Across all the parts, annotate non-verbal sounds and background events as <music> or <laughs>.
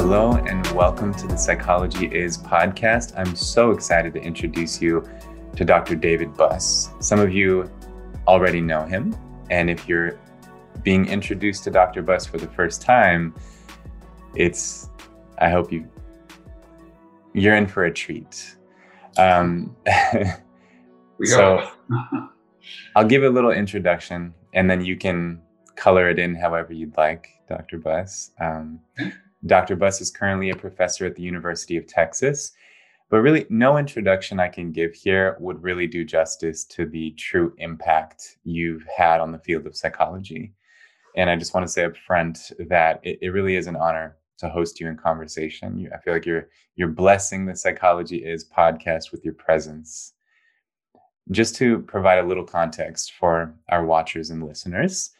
Hello, and welcome to the Psychology Is podcast. I'm so excited to introduce you to Dr. David Buss. Some of you already know him, and if you're being introduced to Dr. Buss for the first time, it's, I hope you, you're in for a treat. Um, <laughs> so <laughs> I'll give a little introduction and then you can color it in however you'd like, Dr. Buss. Um, Dr. Buss is currently a professor at the University of Texas, but really no introduction I can give here would really do justice to the true impact you've had on the field of psychology. And I just want to say up front that it, it really is an honor to host you in conversation. You, I feel like you're you're blessing the Psychology Is podcast with your presence. Just to provide a little context for our watchers and listeners,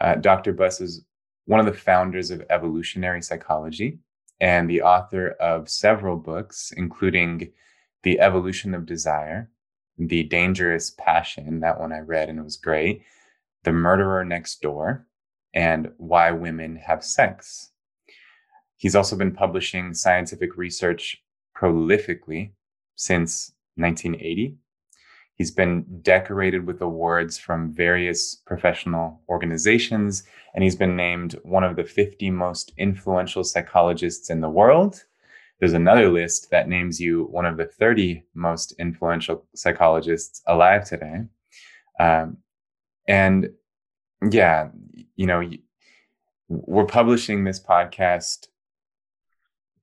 uh, Dr. Buss is one of the founders of evolutionary psychology and the author of several books, including The Evolution of Desire, The Dangerous Passion, that one I read and it was great, The Murderer Next Door, and Why Women Have Sex. He's also been publishing scientific research prolifically since 1980 He's been decorated with awards from various professional organizations, and he's been named one of the 50 most influential psychologists in the world. There's another list that names you one of the 30 most influential psychologists alive today. Um, and yeah, you know, we're publishing this podcast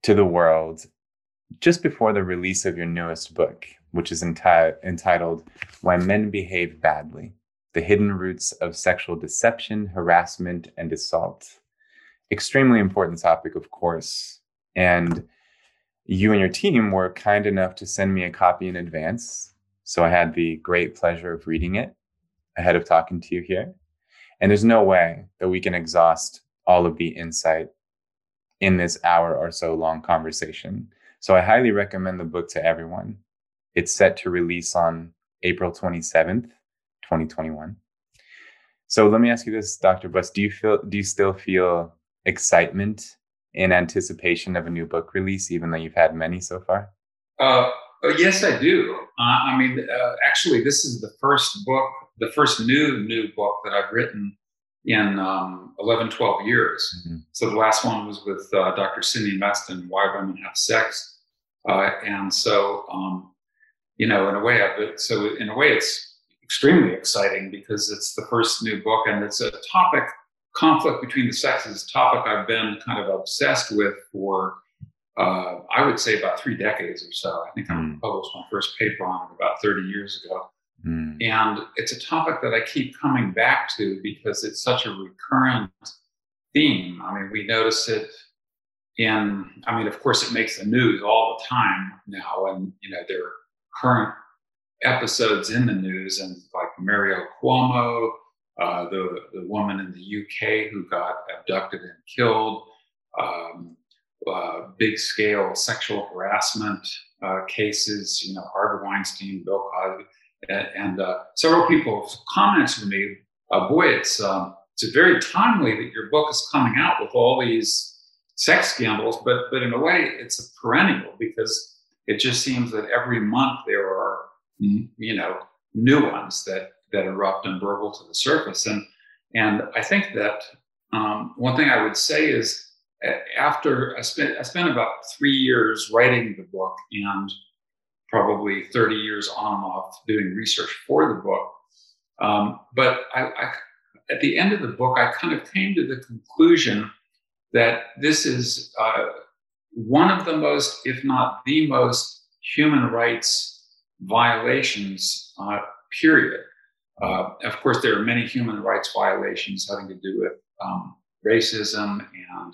to the world just before the release of your newest book which is enti- entitled Why Men Behave Badly The Hidden Roots of Sexual Deception, Harassment, and Assault. Extremely important topic, of course. And you and your team were kind enough to send me a copy in advance. So I had the great pleasure of reading it ahead of talking to you here. And there's no way that we can exhaust all of the insight in this hour or so long conversation. So I highly recommend the book to everyone. It's set to release on April 27th, 2021. So let me ask you this, Dr. Buss, do you feel do you still feel excitement in anticipation of a new book release, even though you've had many so far? Uh, oh, yes, I do. Uh, I mean, uh, actually, this is the first book, the first new new book that I've written in um, 11, 12 years. Mm-hmm. So the last one was with uh, Dr. Cindy Meston, Why Women Have Sex. Uh, and so um, you know, in a way, I've, so in a way, it's extremely exciting because it's the first new book and it's a topic, conflict between the sexes, a topic I've been kind of obsessed with for, uh, I would say about three decades or so. I think mm. I hmm. published my first paper on it about 30 years ago. Mm. And it's a topic that I keep coming back to because it's such a recurrent theme. I mean, we notice it in, I mean, of course, it makes the news all the time now. And, you know, there current episodes in the news, and like Mario Cuomo, uh, the the woman in the UK who got abducted and killed, um, uh, big scale sexual harassment uh, cases. You know, Harvey Weinstein, Bill Cosby, and, and uh, several people commented to me, uh, "Boy, it's um, it's very timely that your book is coming out with all these." sex scandals but but in a way it's a perennial because it just seems that every month there are you know new ones that that erupt and burble to the surface. And and i think that um, one thing i would say is after i spent i spent about three years writing the book and probably 30 years on and off doing research for the book. Um, but I, I, at the end of the book i kind of came to the conclusion that this is uh, one of the most, if not the most, human rights violations, uh, period. Uh, of course, there are many human rights violations having to do with um, racism and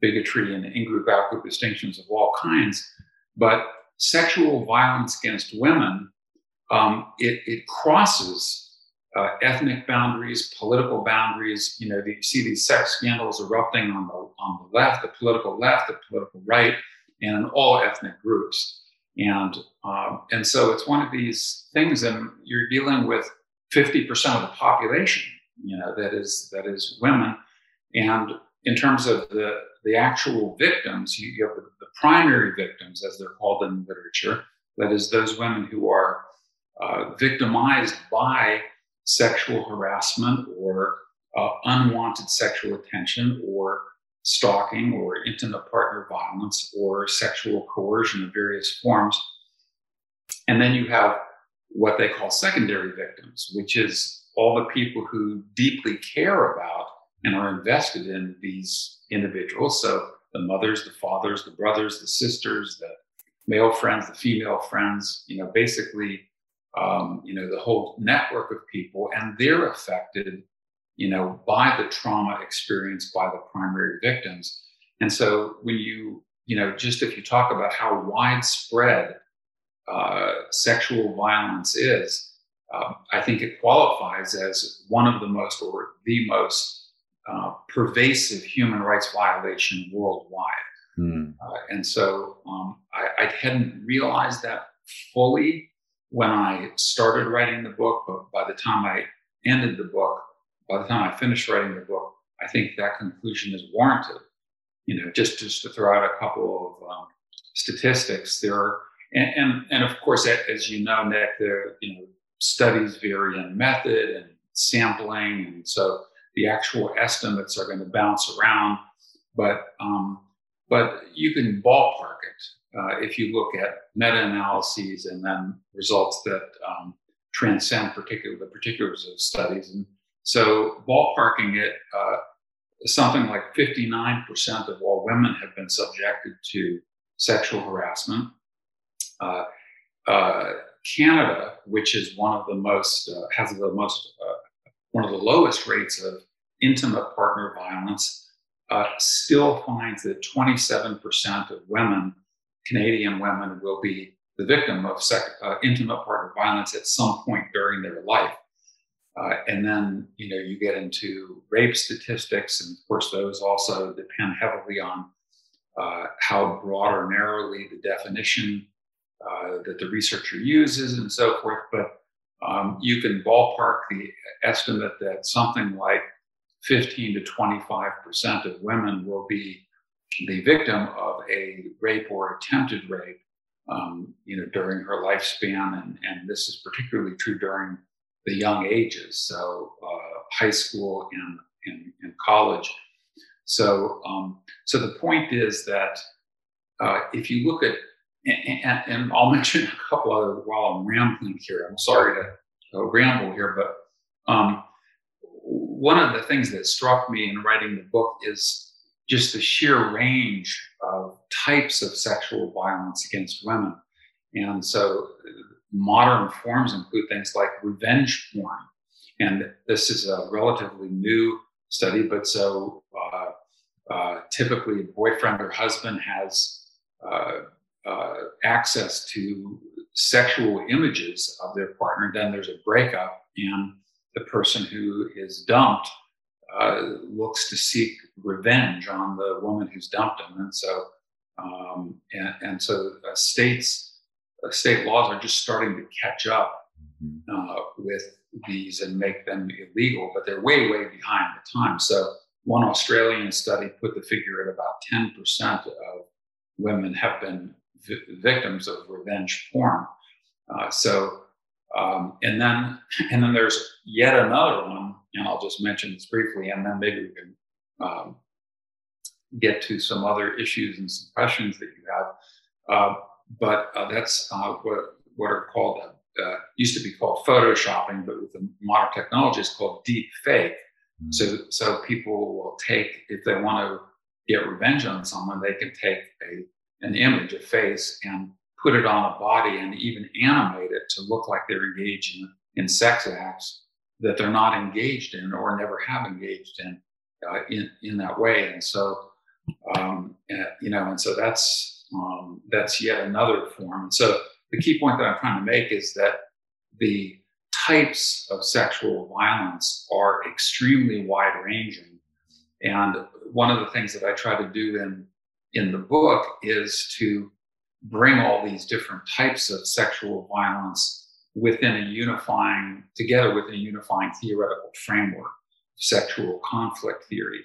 bigotry and in group out group distinctions of all kinds. But sexual violence against women, um, it, it crosses uh, ethnic boundaries, political boundaries. You know, you see these sex scandals erupting on the on the left, the political left, the political right, and all ethnic groups. And um, and so it's one of these things, and you're dealing with 50% of the population. You know, that is that is women, and in terms of the, the actual victims, you, you have the, the, primary victims, as they're called in literature, that is, those women who are uh, victimized by sexual harassment or uh, unwanted sexual attention or stalking or intimate partner violence or sexual coercion of various forms. And then you have what they call secondary victims, which is all the people who deeply care about and are invested in these individuals. So the mothers, the fathers, the brothers, the sisters, the male friends, the female friends, you know, basically, um, you know, the whole network of people, and they're affected, you know, by the trauma experienced by the primary victims. And so when you, you know, just if you talk about how widespread uh, sexual violence is, uh, I think it qualifies as one of the most or the most uh, pervasive human rights violation worldwide. Mm. and so um, I, I, hadn't realized that fully when I started writing the book, but by the time I ended the book, by the time I finished writing the book, I think that conclusion is warranted. You know, just just to throw out a couple of um, statistics, there are and, and, and of course, as you know, Nick, the you know studies vary in method and sampling, and so the actual estimates are going to bounce around. But um, but you can ballpark it uh, if you look at meta-analyses and then results that um, transcend particular the particulars of studies. And so ballparking it, uh, something like 59% of all women have been subjected to sexual harassment. Uh, uh, Canada, which is one of the most uh, has the most one of the lowest rates of intimate partner violence, still finds that 27% of women, Canadian women, will be the victim of sec- intimate partner violence at some point during their life. Uh, and then you know you get into rape statistics, and of course those also depend heavily on uh, how broad or narrowly the definition uh, that the researcher uses and so forth. But um, you can ballpark the estimate that something like 15 to 25 percent of women will be the victim of a rape or attempted rape, um, you know, during her lifespan, and, and this is particularly true during the young ages, so uh, high school and, and, and college. So, um, so the point is that uh, if you look at and, and, I'll <laughs> mention a couple other while I'm rambling here. I'm sorry to ramble here, but um, one of the things that struck me in writing the book is just the sheer range of types of sexual violence against women. And so modern forms include things like revenge porn. And this is a relatively new study, but so uh, uh, typically a boyfriend or husband has uh, uh, access to sexual images of their partner, then there's a breakup, and the person who is dumped uh, looks to seek revenge on the woman who's dumped him, and so um, and, and, so uh, states uh, state laws are just starting to catch up mm-hmm. uh, with these and make them illegal, but they're way way behind the time. So one Australian study put the figure at about 10% of women have been victims of revenge porn. Uh, so, um, and then and then there's yet another one, and I'll just mention this briefly, and then maybe we can um, get to some other issues and some questions that you have. Uh, but uh, that's uh, what what are called uh, used to be called photoshopping, but with the modern technology, it's called deep fake. Mm-hmm. So so people will take if they want to get revenge on someone, they can take a an image, a face, and put it on a body and even animate it to look like they're engaged in, in sex acts that they're not engaged in or never have engaged in uh, in, in that way. And so, um, uh, you know, and so that's um, that's yet another form. And so the key point that I'm trying to make is that the types of sexual violence are extremely wide ranging. And one of the things that I try to do in in the book is to bring all these different types of sexual violence within a unifying, together within a unifying theoretical framework, sexual conflict theory.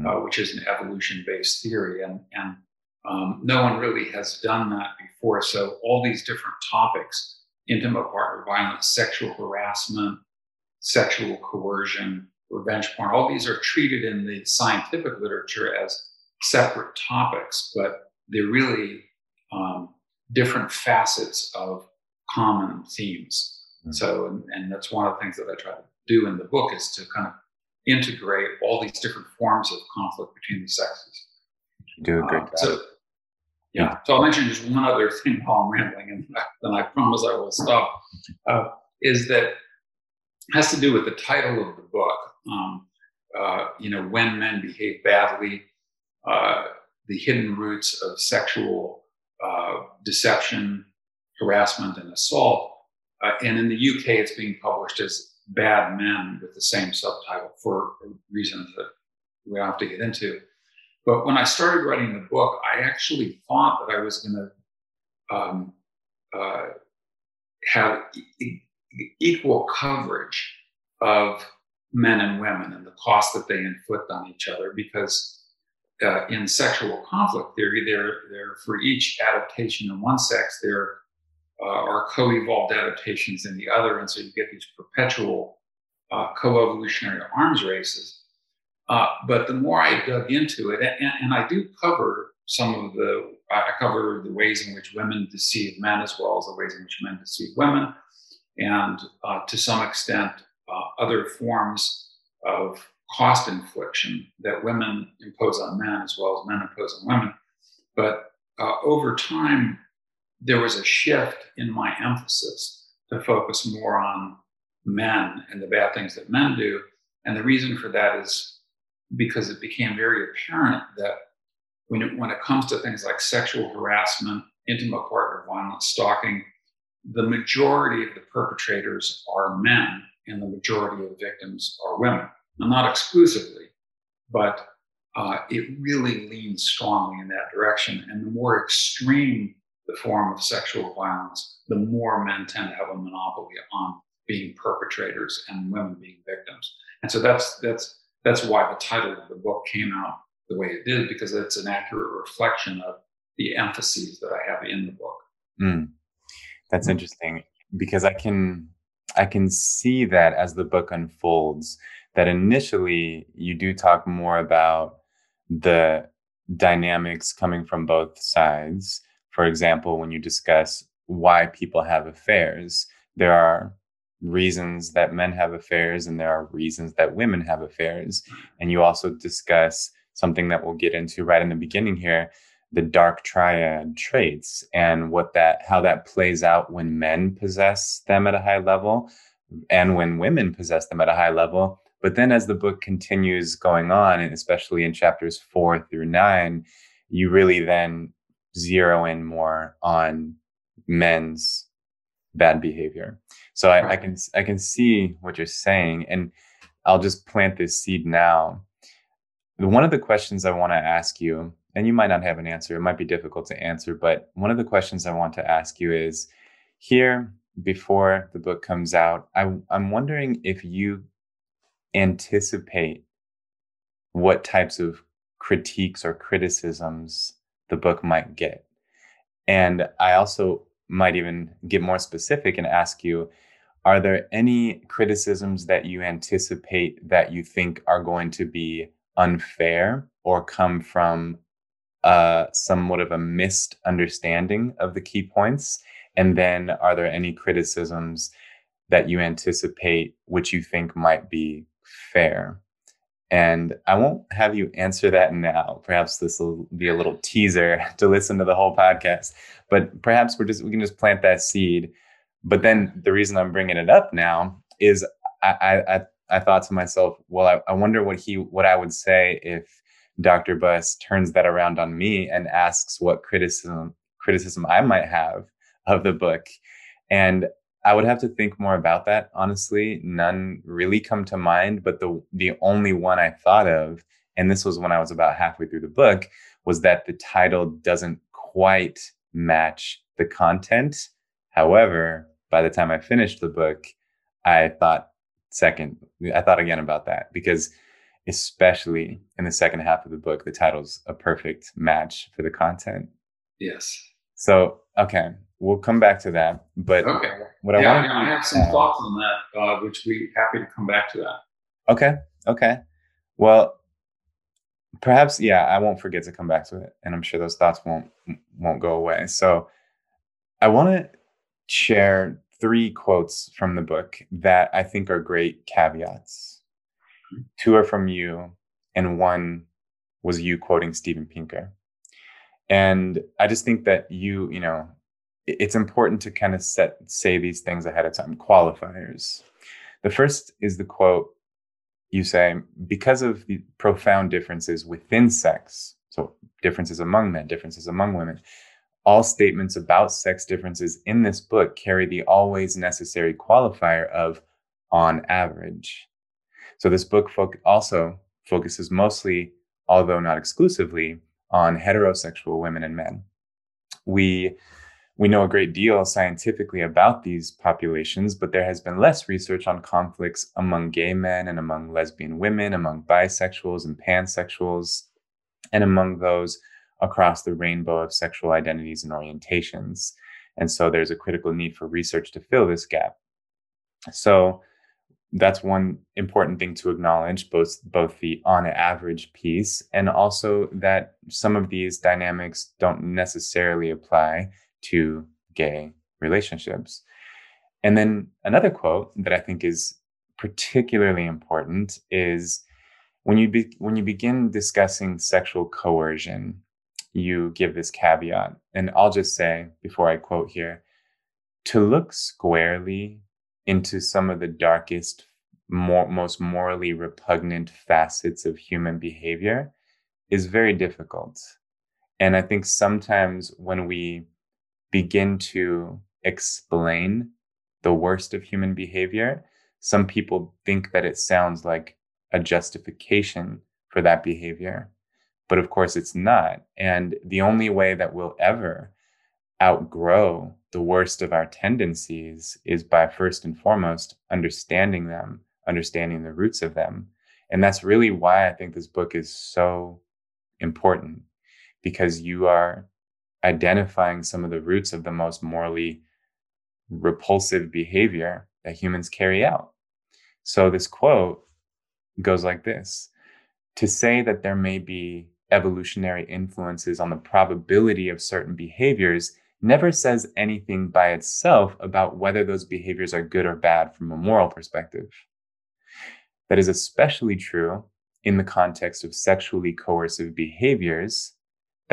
uh, mm-hmm. which is an evolution-based theory, and and um, no one really has done that before. So all these different topics: intimate partner violence, sexual harassment, sexual coercion, revenge porn. All these are treated in the scientific literature as separate topics, but they're really um, different facets of common themes. Mm-hmm. So, and, and, that's one of the things that I try to do in the book is to kind of integrate all these different forms of conflict between the sexes. You do a great uh, job. So, yeah. So I'll mention just one other thing while I'm rambling, and <laughs> then I promise I will stop. Uh, is that has to do with the title of the book. Um, uh, you know, when men behave badly, uh, the hidden roots of sexual uh, deception, harassment, and assault. Uh, and in the UK, it's being published as Bad Men with the same subtitle for reasons that we don't have to get into. But when I started writing the book, I actually thought that I was going to um, uh, have e- equal coverage of men and women and the cost that they inflict on each other because uh, in sexual conflict theory, there for each adaptation in one sex, there uh, are co-evolved adaptations in the other, and so you get these perpetual uh, co-evolutionary arms races. Uh, but the more I dug into it, and, and, I do cover some of the, I cover the ways in which women deceive men as well as the ways in which men deceive women, and uh, to some extent, uh, other forms of cost infliction that women impose on men as well as men impose on women. But uh, over time, there was a shift in my emphasis to focus more on men and the bad things that men do. And the reason for that is because it became very apparent that when it, when it comes to things like sexual harassment, intimate partner violence, stalking, the majority of the perpetrators are men and the majority of victims are women. Now, not exclusively, but uh, it really leans strongly in that direction. And the more extreme the form of sexual violence, the more men tend to have a monopoly on being perpetrators and women being victims. And so that's that's that's why the title of the book came out the way it did, because it's an accurate reflection of the emphases that I have in the book. Mm. That's interesting because I can I can see that as the book unfolds that initially you do talk more about the dynamics coming from both sides. For example, when you discuss why people have affairs, there are reasons that men have affairs and there are reasons that women have affairs. And you also discuss something that we'll get into right in the beginning here the dark triad traits and what that how that plays out when men possess them at a high level and when women possess them at a high level but then as the book continues going on, and especially in chapters four through nine, you really then zero in more on men's bad behavior. So I, I can I can see what you're saying, and I'll just plant this seed now. One of the questions I want to ask you, and you might not have an answer, it might be difficult to answer, but one of the questions I want to ask you is here before the book comes out, I, I'm wondering if you anticipate what types of critiques or criticisms the book might get. And I also might even get more specific and ask you are there any criticisms that you anticipate that you think are going to be unfair or come from uh, somewhat of a missed understanding of the key points? And then are there any criticisms that you anticipate which you think might be fair? And I won't have you answer that now. Perhaps this will be a little teaser <laughs> to listen to the whole podcast. But perhaps we're just we can just plant that seed. But then the reason I'm bringing it up now is I I, I thought to myself, well, I, I wonder what he what I would say if Dr. Buss turns that around on me and asks what criticism criticism I might have of the book. And I would have to think more about that. Honestly, none really come to mind, but the the only one I thought of, and this was when I was about halfway through the book, was that the title doesn't quite match the content. However, by the time I finished the book, I thought second, I thought again about that because especially in the second half of the book. The title's a perfect match for the content. Yes. So, okay, we'll come back to that. But okay. what I yeah, want yeah, I have some uh, thoughts on that, uh, which we happy to come back to that. Okay. Okay. Well, perhaps yeah, I won't forget to come back to it, and I'm sure those thoughts won't won't go away. So, I want to share three quotes from the book that I think are great caveats. Two are from you, and one was you quoting Steven Pinker. And I just think that you, you know, it's important to kind of set say these things ahead of time, qualifiers. The first is the quote you say, because of the profound differences within sex, so differences among men, differences among women, all statements about sex differences in this book carry the always necessary qualifier of on average. So this book fo- also focuses mostly, although not exclusively, on heterosexual women and men. We we know a great deal scientifically about these populations, but there has been less research on conflicts among gay men and among lesbian women, among bisexuals and pansexuals, and among those across the rainbow of sexual identities and orientations. And so there's a critical need for research to fill this gap. So that's one important thing to acknowledge, both both the on average piece and also that some of these dynamics don't necessarily apply to gay relationships. And then another quote that I think is particularly important is when you be, when you begin discussing sexual coercion you give this caveat. And I'll just say before I quote here to look squarely into some of the darkest, more, most morally repugnant facets of human behavior is very difficult. And I think sometimes when we begin to explain the worst of human behavior, some people think that it sounds like a justification for that behavior. But of course, it's not. And the only way that we'll ever outgrow the worst of our tendencies is by first and foremost understanding them, understanding the roots of them. And that's really why I think this book is so important because you are identifying some of the roots of the most morally repulsive behavior that humans carry out. So this quote goes like this To say that there may be evolutionary influences on the probability of certain behaviors never says anything by itself about whether those behaviors are good or bad from a moral perspective. That is especially true in the context of sexually coercive behaviors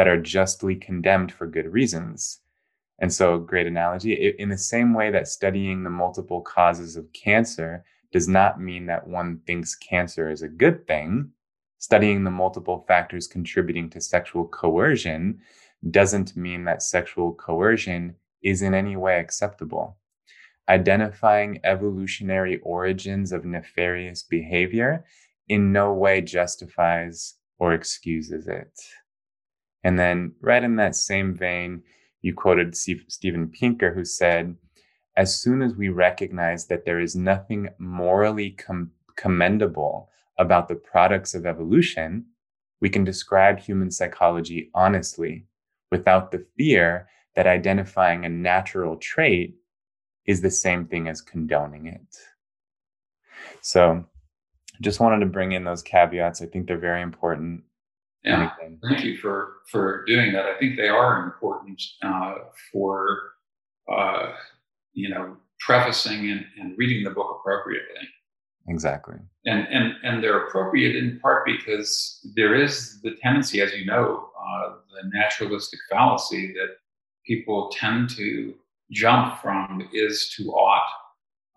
that are justly condemned for good reasons. And so, great analogy in the same way that studying the multiple causes of cancer does not mean that one thinks cancer is a good thing, studying the multiple factors contributing to sexual coercion doesn't mean that sexual coercion is in any way acceptable. Identifying evolutionary origins of nefarious behavior in no way justifies or excuses it. And then, right in that same vein, you quoted Steven Pinker, who said, As soon as we recognize that there is nothing morally com- commendable about the products of evolution, we can describe human psychology honestly without the fear that identifying a natural trait is the same thing as condoning it. So, just wanted to bring in those caveats. I think they're very important. Yeah, thank you for for doing that. I think they are important uh, for uh, you know prefacing and, and reading the book appropriately. Exactly. And, and, and they're appropriate in part because there is the tendency, as you know, uh, the naturalistic fallacy that people tend to jump from is to ought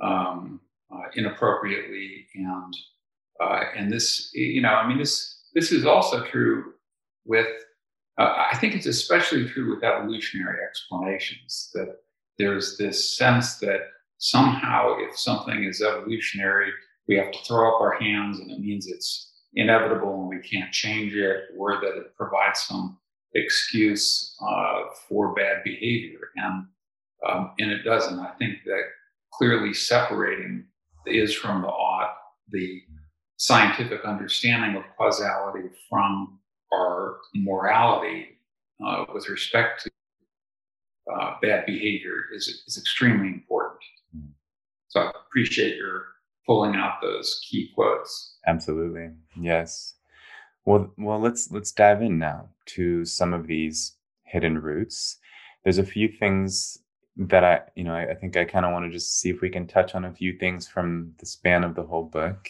um, uh, inappropriately. And, uh, and this, you know, I mean, this, this is also true with, uh, I think it's especially true with evolutionary explanations that there's this sense that somehow if something is evolutionary, we have to throw up our hands and it means it's inevitable and we can't change it, or that it provides some excuse uh, for bad behavior. And, um, and it doesn't. I think that clearly separating the is from the ought, the scientific understanding of causality from our morality uh, with respect to uh, bad behavior is, is extremely important. Mm. So I appreciate your pulling out those key quotes. Absolutely. Yes. Well, well, let's let's dive in now to some of these hidden roots. There's a few things that I, you know, I, I think I kind of want to just see if we can touch on a few things from the span of the whole book.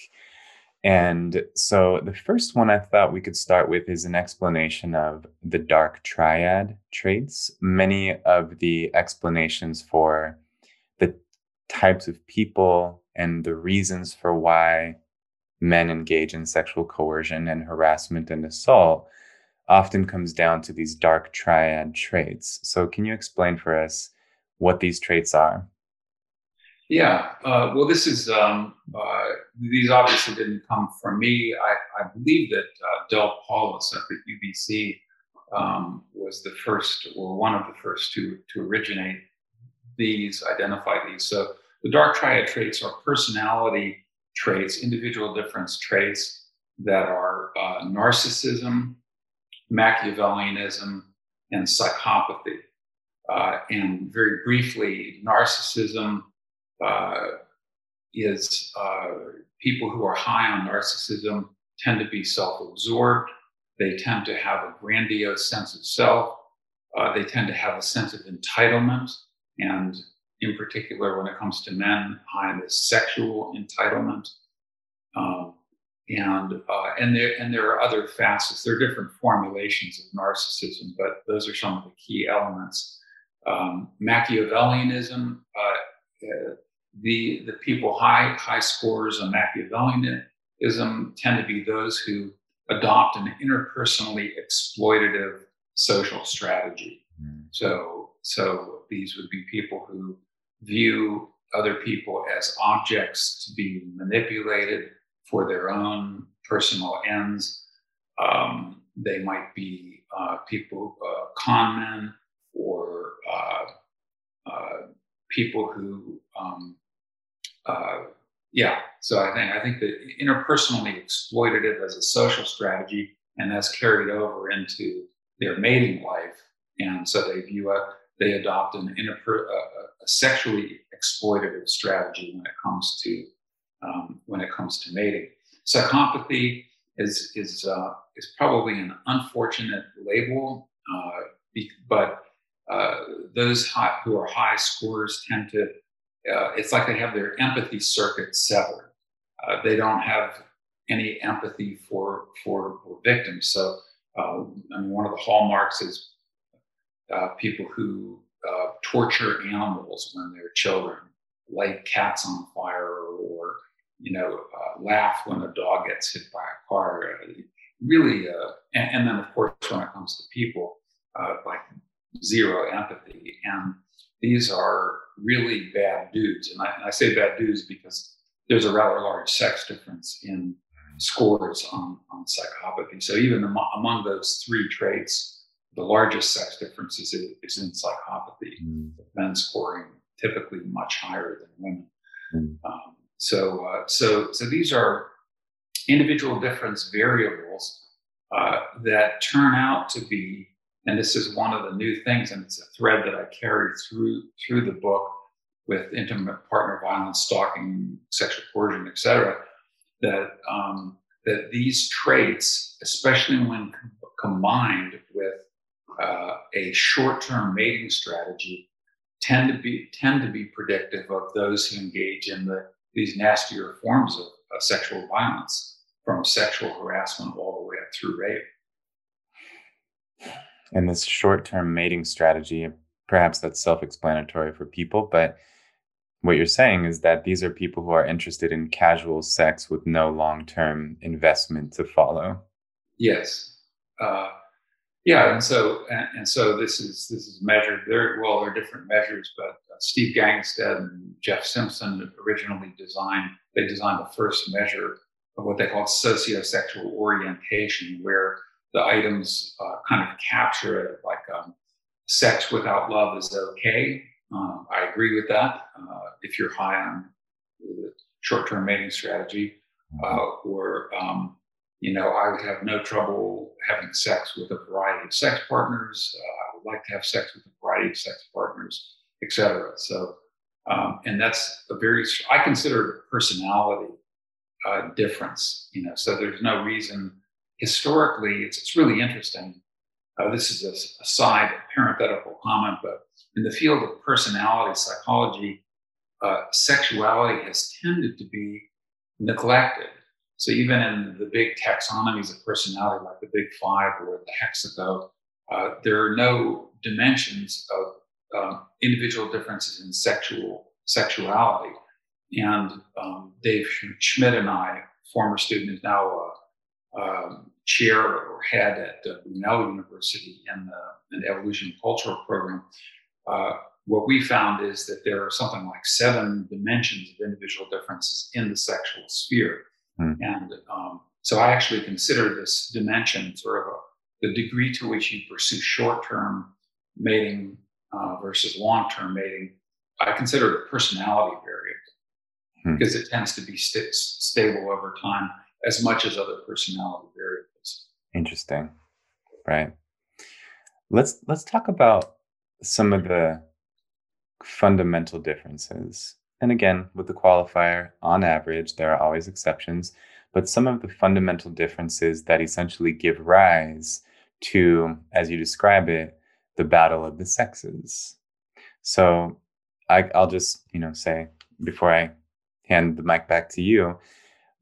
And so the first one I thought we could start with is an explanation of the dark triad traits. Many of the explanations for the types of people and the reasons for why men engage in sexual coercion and harassment and assault often comes down to these dark triad traits. So, can you explain for us what these traits are? Yeah, uh, well, this is um, uh, these obviously didn't come from me. I, I believe that uh, Del Paulhus at the UBC um, was the first or one of the first to to originate these, identify these. So the dark triad traits are personality traits, individual difference traits that are uh, narcissism, Machiavellianism, and psychopathy. Uh, and very briefly, narcissism uh, is uh, people who are high on narcissism tend to be self absorbed. They tend to have a grandiose sense of self. Uh, they tend to have a sense of entitlement. And in particular, when it comes to men, high on this sexual entitlement. Um, and uh, and there and there are other facets. There are different formulations of narcissism, but those are some of the key elements. Um, Machiavellianism uh, the the people high high scores on Machiavellianism tend to be those who adopt an interpersonally exploitative social strategy. Mm. So so these would be people who view other people as objects to be manipulated for their own personal ends. Um, they might be uh, people, uh, con men, or uh, uh people who um, uh, yeah, so I think I think that interpersonally exploitative as a social strategy, and that's carried over into their mating life, and so they view it. They adopt an interper, a sexually exploitative strategy when it comes to um, when it comes to mating. Psychopathy is is uh, is probably an unfortunate label, uh, but uh, those high, who are high scorers tend to uh, it's like they have their empathy circuit severed. Uh, they don't have any empathy for for, for victims. So, uh, I mean, one of the hallmarks is uh, people who uh, torture animals when they're children, light cats on fire, or you know, laugh when a dog gets hit by a car. really, and, and, then of course, when it comes to people, like zero empathy and these are really bad dudes. And I, and I, say bad dudes because there's a rather large sex difference in scores on, on psychopathy. So even among, among those three traits, the largest sex difference is, is in psychopathy, mm. men scoring typically much higher than women. Mm. Um, so, uh, so, so these are individual difference variables uh, that turn out to be and this is one of the new things, and it's a thread that I carry through through the book with intimate partner violence, stalking, sexual coercion, etc. That um, that these traits, especially when com- combined with uh, a short-term mating strategy, tend to be tend to be predictive of those who engage in the these nastier forms of, of sexual violence, from sexual harassment all the way up through rape and this short-term mating strategy perhaps that's self-explanatory for people but what you're saying is that these are people who are interested in casual sex with no long-term investment to follow. Yes. Uh, yeah and so and, and, so this is this is measured there well there are different measures but uh, steve Gangestad and jeff simpson originally designed they designed the first measure of what they call sociosexual orientation where the items uh, kind of capture it like um, sex without love is okay. Uh, I agree with that. Uh, if you're high on the short term mating strategy, uh, or um, you know, I would have no trouble having sex with a variety of sex partners. Uh, I would like to have sex with a variety of sex partners, etc. So, um, and that's a very I consider it a personality difference. You know, so there's no reason historically. It's it's really interesting. Uh, this is a, a side parenthetical comment, but in the field of personality psychology, uh, sexuality has tended to be neglected. So even in the big taxonomies of personality, like the Big Five or the Hexaco, uh, there are no dimensions of um, individual differences in sexual sexuality. And um, Dave Schmitt and I, former student, is now a chair or head at uh, Brunel University in the, in the evolution cultural program. Uh, what we found is that there are something like seven dimensions of individual differences in the sexual sphere. Mm. And um, so I actually consider this dimension sort of a, the degree to which you pursue short term mating uh, versus long term mating. I consider it a personality variable mm. because it tends to be st- stable over time as much as other personality variables. Interesting. Right. Let's let's talk about some of the fundamental differences. And again, with the qualifier, on average, there are always exceptions, but some of the fundamental differences that essentially give rise to, as you describe it, the battle of the sexes. So I, will just, you know, say before I hand the mic back to you,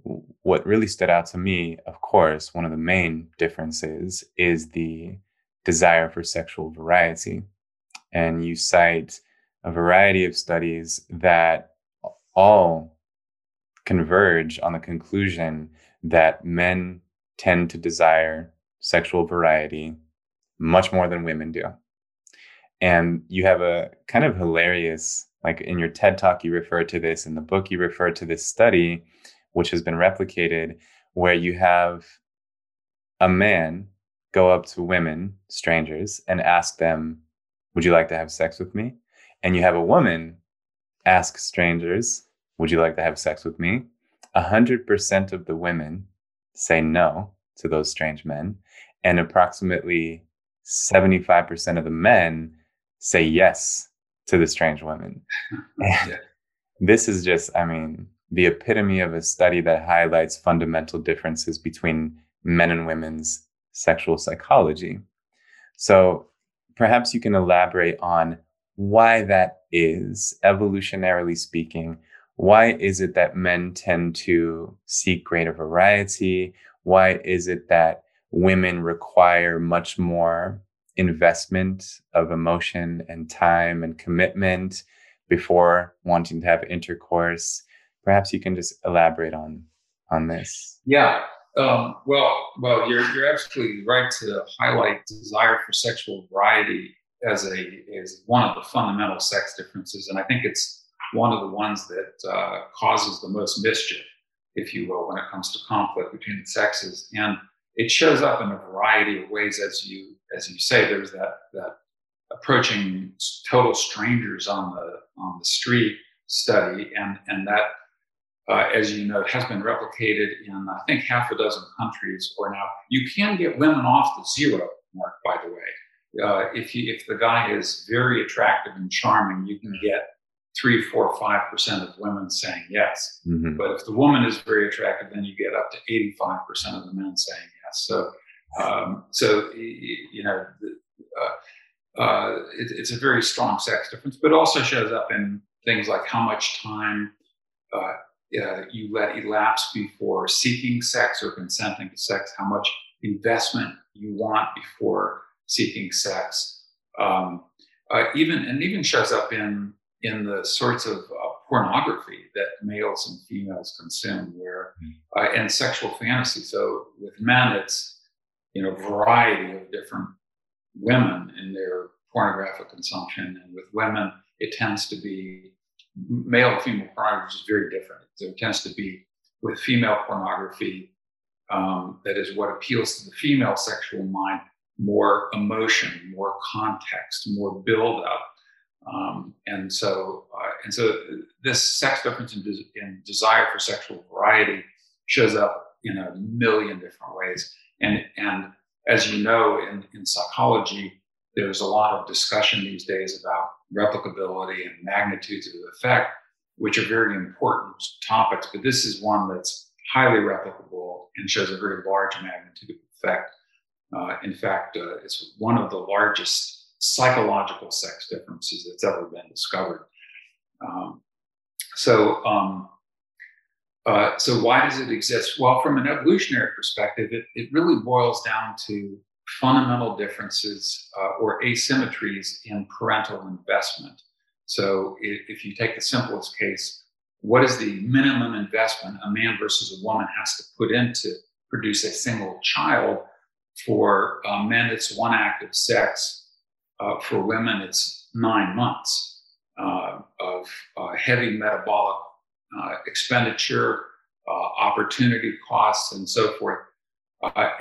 what really stood out to me, of course, one of the main differences is the desire for sexual variety. And you cite a variety of studies that all converge on the conclusion that men tend to desire sexual variety much more than women do. And you have a kind of hilarious, like in your TED talk, you refer to this, in the book, you refer to this study, which has been replicated, where you have a man go up to women, strangers, and ask them, Would you like to have sex with me? and you have a woman ask strangers, Would you like to have sex with me? 100% of the women say no to those strange men, and approximately 75% of the men say yes to the strange women. <laughs> yeah. This is just, I mean, the epitome of a study that highlights fundamental differences between men and women's sexual psychology. So perhaps you can elaborate on why that is, evolutionarily speaking. Why is it that men tend to seek greater variety? Why is it that women require much more investment of emotion and time and commitment before wanting to have intercourse? Perhaps you can just elaborate on on this. Yeah. Um, well, well, you're you're absolutely right to highlight desire for sexual variety as a is one of the fundamental sex differences, and I think it's one of the ones that uh, causes the most mischief, if you will, when it comes to conflict between the sexes. And it shows up in a variety of ways, as you as you say. There's that that approaching total strangers on the on the street study, and and that. Uh, as you know, has been replicated in I think half a dozen countries. Or now you can get women off the zero mark, by the way uh, if you, if the guy is very attractive and charming, you can get three, four, five percent of women saying yes. Mm-hmm. But if the woman is very attractive, then you get up to eighty-five percent of the men saying yes. So, um, so you know, uh, uh, it, it's a very strong sex difference, but also shows up in things like how much time uh, you let elapse before seeking sex or consenting to sex, how much investment you want before seeking sex. Um, uh, even and even shows up in in the sorts of uh, pornography that males and females consume, where hmm. uh, and sexual fantasy. So with men, it's you know variety of different women in their pornographic consumption, and with women, it tends to be male female pornography is very different. It tends to be with female pornography. Um, that is what appeals to the female sexual mind more emotion, more context, more build up. Um, and so, uh, and so this sex difference in, desire for sexual variety shows up in a million different ways. And, and as you know, in, in psychology, there's a lot of discussion these days about replicability and magnitudes of effect, which are very important topics. But this is one that's highly replicable and shows a very large magnitude of effect. Uh, in fact, uh, it's one of the largest psychological sex differences that's ever been discovered. Um, so, um, uh, so why does it exist? Well, from an evolutionary perspective, it, it really boils down to fundamental differences uh, or asymmetries in parental investment. So, if, if you take the simplest case, what is the minimum investment a man versus a woman has to put in to produce a single child? For uh, men, it's one act of sex. Uh, for women, it's nine months uh, of uh, heavy metabolic uh, expenditure, opportunity costs, and so forth.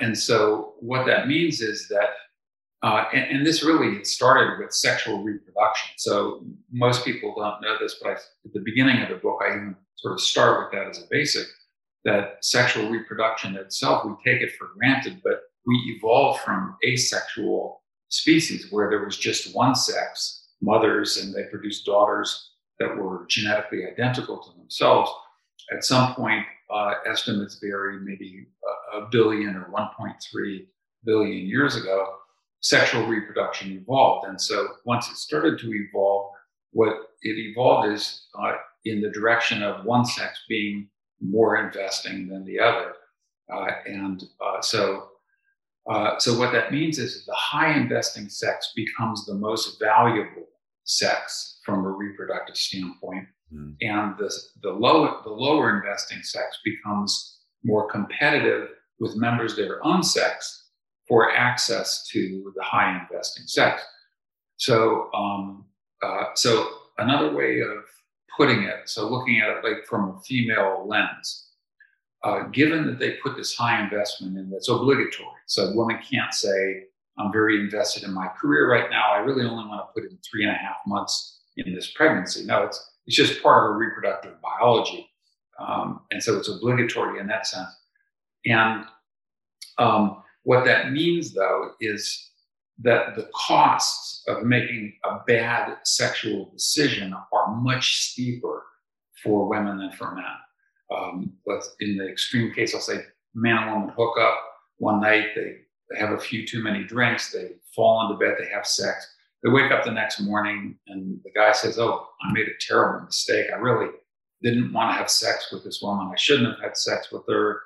And so, what that means is that uh, and, and, this really started with sexual reproduction. So most people don't know this, but I, at the beginning of the book, I even sort of start with that as a basic that sexual reproduction itself, we take it for granted, but we evolved from asexual species where there was just one sex, mothers, and they produced daughters that were genetically identical to themselves. At some point, uh, estimates vary, maybe a, a billion or 1.3 billion years ago sexual reproduction evolved. And so once it started to evolve, what it evolved is uh, in the direction of one sex being more investing than the other. Uh, and uh, so, uh, so what that means is the high investing sex becomes the most valuable sex from a reproductive standpoint, mm. and the the low the lower investing sex becomes more competitive with members that are sex for access to the high investing sex. So, um, uh, so another way of putting it, so looking at it like from a female lens, uh, given that they put this high investment in that's obligatory, so a woman can't say, I'm very invested in my career right now. I really only want to put in three and a half months in this pregnancy. No, it's it's just part of our reproductive biology, um, and so it's obligatory in that sense. And um, what that means, though, is that the costs of making a bad sexual decision are much steeper for women than for men. Um, in the extreme case, I'll say man and woman hook up one night, they, they have a few too many drinks, they fall into bed, they have sex. They wake up the next morning and the guy says, Oh, I made a terrible mistake. I really didn't want to have sex with this woman. I shouldn't have had sex with her.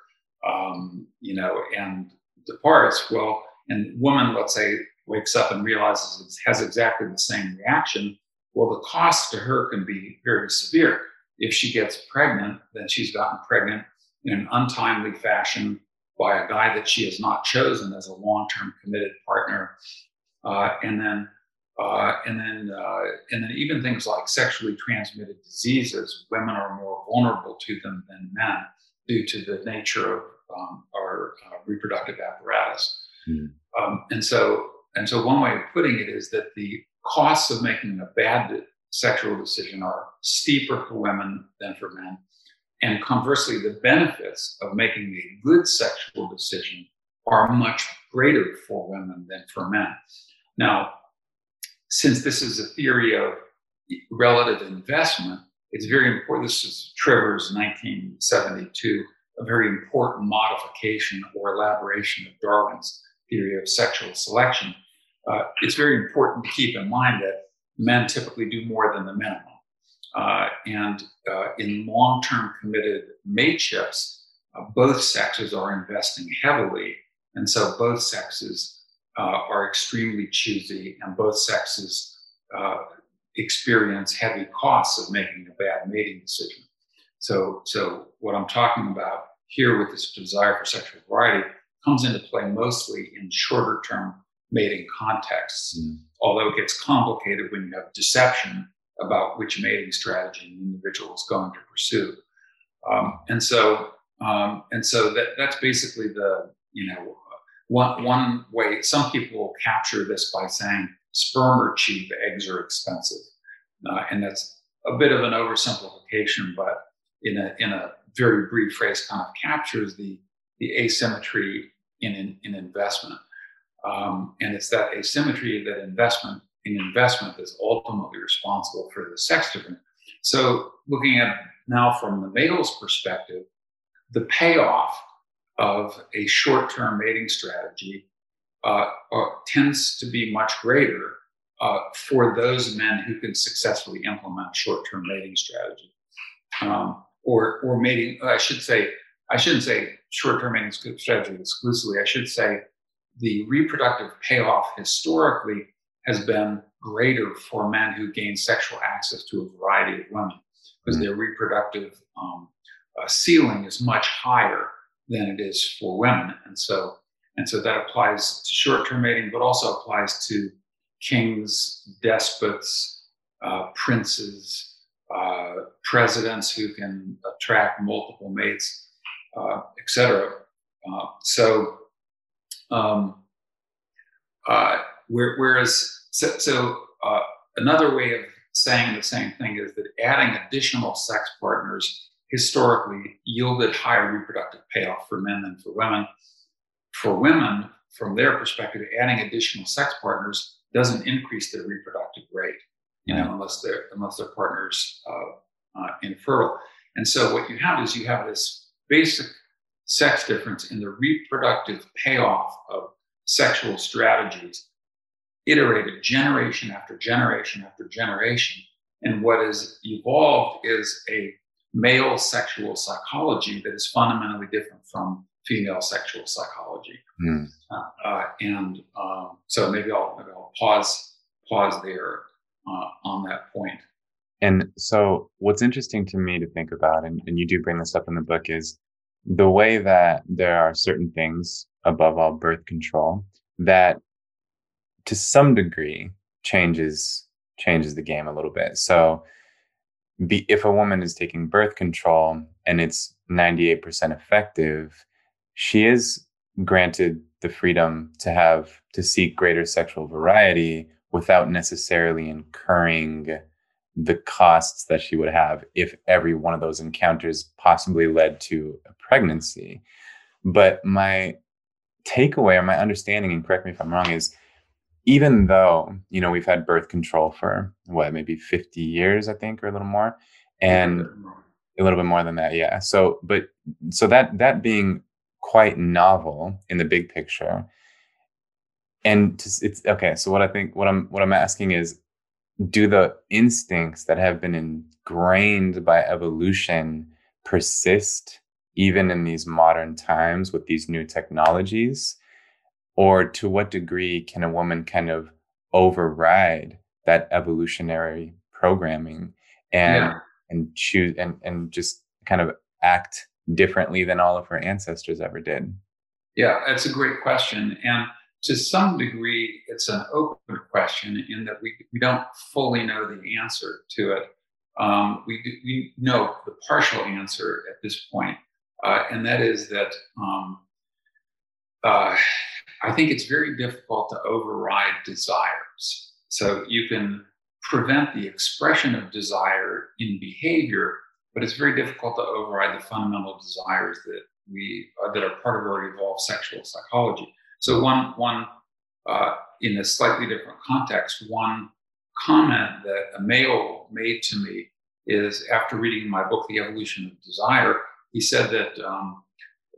Um, you know, and departs, well, and woman, let's say, wakes up and realizes it has exactly the same reaction, well, the cost to her can be very severe. If she gets pregnant, then she's gotten pregnant in an untimely fashion by a guy that she has not chosen as a long-term committed partner, uh, and then uh, and then uh, and then even things like sexually transmitted diseases, women are more vulnerable to them than men due to the nature of um, our uh, reproductive apparatus. Mm. Um, and so, and so, one way of putting it is that the costs of making a bad sexual decision are steeper for women than for men, and conversely, the benefits of making a good sexual decision are much greater for women than for men. Now, since this is a theory of relative investment, it's very important. This is Trivers 1972 a very important modification or elaboration of Darwin's theory of sexual selection. Uh, it's very important to keep in mind that men typically do more than the minimum. Uh, and uh, in long term committed mateships, uh, both sexes are investing heavily. And so both sexes are extremely choosy, and both sexes uh, experience heavy costs of making a bad mating decision. So, so what I'm talking about here with this desire for sexual variety comes into play mostly in shorter term mating contexts, mm. although it gets complicated when you have deception about which mating strategy an individual is going to pursue. Um, and so, um, and so that, that's basically the, you know, one, one way some people will capture this by saying sperm are cheap, eggs are expensive. Uh, and that's a bit of an oversimplification, but in a, in a very brief phrase kind of captures the, the asymmetry in, in, in investment. Um, and it's that asymmetry that investment in investment is ultimately responsible for the sex difference. So looking at now from the male's perspective, the payoff of a short-term mating strategy uh, uh, tends to be much greater uh, for those men who can successfully implement short-term mating strategy, um, or or mating. I should say I shouldn't say short-term mating strategy exclusively. I should say the reproductive payoff historically has been greater for men who gain sexual access to a variety of women because mm-hmm. their reproductive um, uh, ceiling is much higher than it is for women, and so and so that applies to short-term mating, but also applies to kings, despots, uh, princes, uh, presidents who can attract multiple mates, uh, etc. Uh, so, um, uh, whereas, so, so uh, another way of saying the same thing is that adding additional sex partners historically yielded higher reproductive payoff for men than for women. For women, from their perspective, adding additional sex partners doesn't increase their reproductive rate, you know, unless their unless their partners uh, uh, infertile. And so what you have is you have this basic sex difference in the reproductive payoff of sexual strategies, iterated generation after generation after generation. And what has evolved is a male sexual psychology that is fundamentally different from female sexual psychology. Mm. Uh, and um, so maybe I'll, maybe I'll pause pause there uh, on that point. And so, what's interesting to me to think about, and, and you do bring this up in the book, is the way that there are certain things, above all, birth control, that to some degree changes changes the game a little bit. So, be, if a woman is taking birth control and it's 98% effective, she is granted the freedom to have to seek greater sexual variety without necessarily incurring the costs that she would have if every one of those encounters possibly led to a pregnancy. But my takeaway or my understanding, and correct me if I'm wrong, is even though, you know, we've had birth control for what, maybe 50 years, I think, or a little more. And a little bit more than that, yeah. So, but so that that being quite novel in the big picture. And to, it's okay. So what I think, what I'm, what I'm asking is, do the instincts that have been ingrained by evolution persist even in these modern times with these new technologies? Or to what degree can a woman kind of override that evolutionary programming and yeah. and choose and and just kind of act differently than all of her ancestors ever did? Yeah, that's a great question. And to some degree, it's an open question in that we, we don't fully know the answer to it. Um, we, we know the partial answer at this point, uh, and that is that um, uh, I think it's very difficult to override desires. So you can prevent the expression of desire in behavior, but it's very difficult to override the fundamental desires that we uh, that are part of our evolved sexual psychology. So one one uh, in a slightly different context, one comment that a male made to me is after reading my book, The Evolution of Desire, he said that um,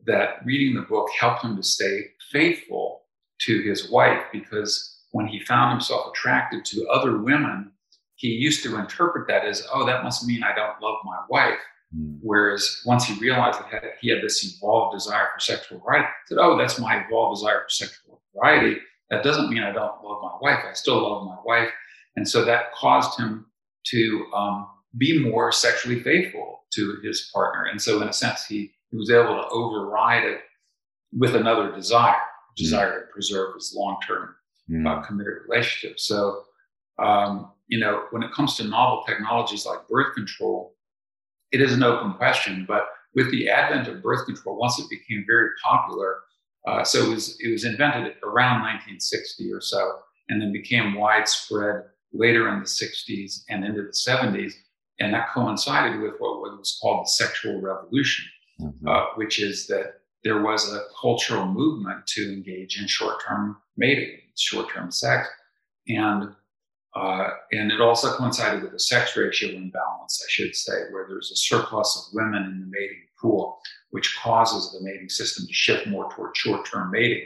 that reading the book helped him to stay faithful to his wife because when he found himself attracted to other women, he used to interpret that as, oh, that must mean I don't love my wife. Mm. Whereas once he realized that he had this evolved desire for sexual variety, he said, oh, that's my evolved desire for sexual variety. That doesn't mean I don't love my wife. I still love my wife. And so that caused him to um, be more sexually faithful to his partner. And so, in a sense, he, he was able to override it with another desire, mm. desire to preserve his long term mm. uh, committed relationship. So, um, you know, when it comes to novel technologies like birth control, it is an open question. But with the advent of birth control, once it became very popular, uh, so it was it was invented around 1960 or so, and then became widespread later in the 60s and into the 70s. and that coincided with what was called the sexual revolution, mm-hmm. uh, which is that there was a cultural movement to engage in short-term mating, short-term sex, and uh, and it also coincided with a sex ratio imbalance, I should say, where there's a surplus of women in the mating pool, which causes the mating system to shift more toward short-term mating.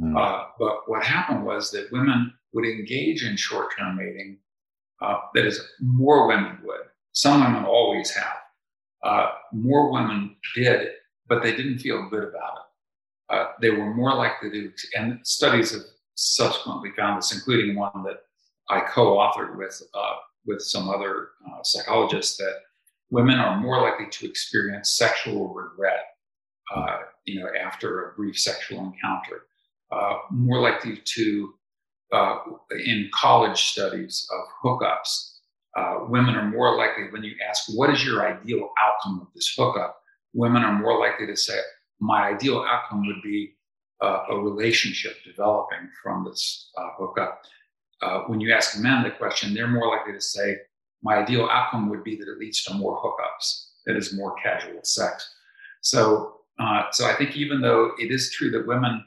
Mm. Uh, but what happened was that women would engage in short-term mating. Uh, that is, more women would. Some women always have. Uh, more women did but they didn't feel good about it. Uh, they were more likely to, and studies have subsequently found this, including one that I co-authored with uh, with some other uh, psychologists, that women are more likely to experience sexual regret, uh, you know, after a brief sexual encounter, uh, more likely to, in college studies of hookups, women are more likely when you ask, "What is your ideal outcome of this hookup?" women are more likely to say, my ideal outcome would be uh, a relationship developing from this uh, hookup. Uh, when you ask men the question, they're more likely to say, my ideal outcome would be that it leads to more hookups, that is more casual sex. So, uh, so I think even though it is true that women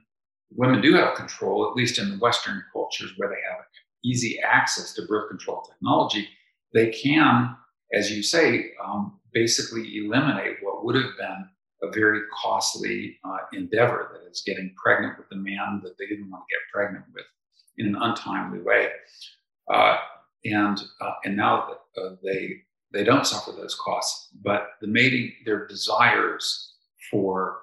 women do have control, at least in the Western cultures where they have easy access to birth control technology, they can, as you say, um, basically eliminate what would have been a very costly uh, endeavor that is getting pregnant with the man that they didn't want to get pregnant with in an untimely way. Uh, and uh, and now uh, they they don't suffer those costs, but the mating their desires for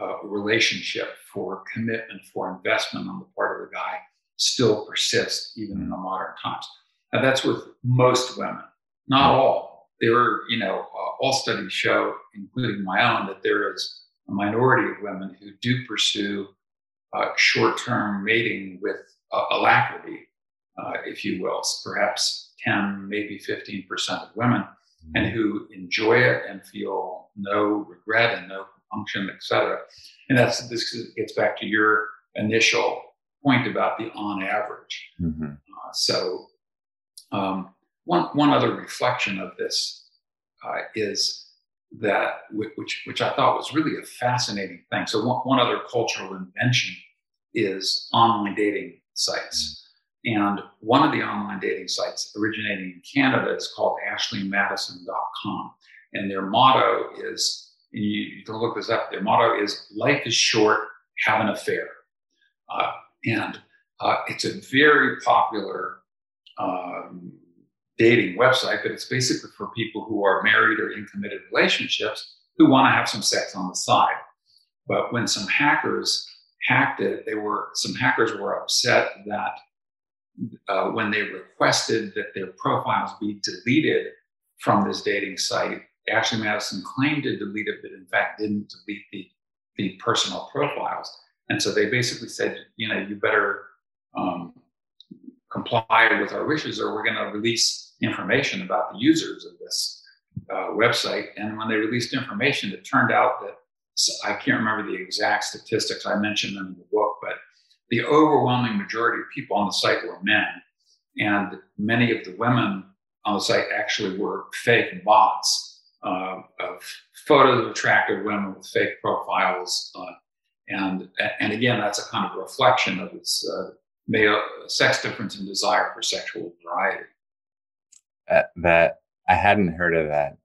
uh, relationship, for commitment, for investment on the part of the guy still persist even in the modern times. Now that's with most women, not all there are, you know, uh, all studies show, including my own, that there is a minority of women who do pursue uh, short-term mating with uh, alacrity, if you will, so perhaps 10, maybe 15% of women, and who enjoy it and feel no regret and no compunction, et cetera. And that's this gets back to your initial point about the on average. Mm-hmm. Uh, so um, one, one other reflection of this uh, is that, which, which I thought was really a fascinating thing. So, one, one other cultural invention is online dating sites. And one of the online dating sites originating in Canada is called ashleymadison.com. And their motto is, and you, you can look this up, their motto is life is short, have an affair. Uh, and uh, it's a very popular um, dating website, but it's basically for people who are married or in committed relationships who want to have some sex on the side. But when some hackers hacked it, they were some hackers were upset that uh, when they requested that their profiles be deleted from this dating site, Ashley Madison claimed to delete it, but in fact didn't delete the, the personal profiles. And so they basically said, you know, you better um, comply with our wishes or we're going to release information about the users of this uh, website. And when they released information, it turned out that I can't remember the exact statistics. I mentioned them in the book, but the overwhelming majority of people on the site were men. And many of the women on the site actually were fake bots uh, of photos of attractive women with fake profiles. Uh, and, and again, that's a kind of reflection of this uh, male sex difference and desire for sexual variety. Uh, that I hadn't heard of that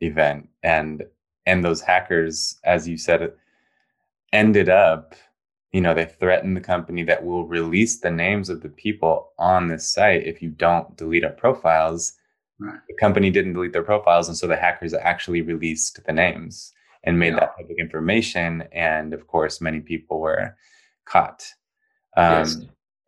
event, and and those hackers, as you said, ended up, you know, they threatened the company that will release the names of the people on this site if you don't delete our profiles. Right. The company didn't delete their profiles, and so the hackers actually released the names and made yeah. that public information. And of course, many people were caught. Um, yes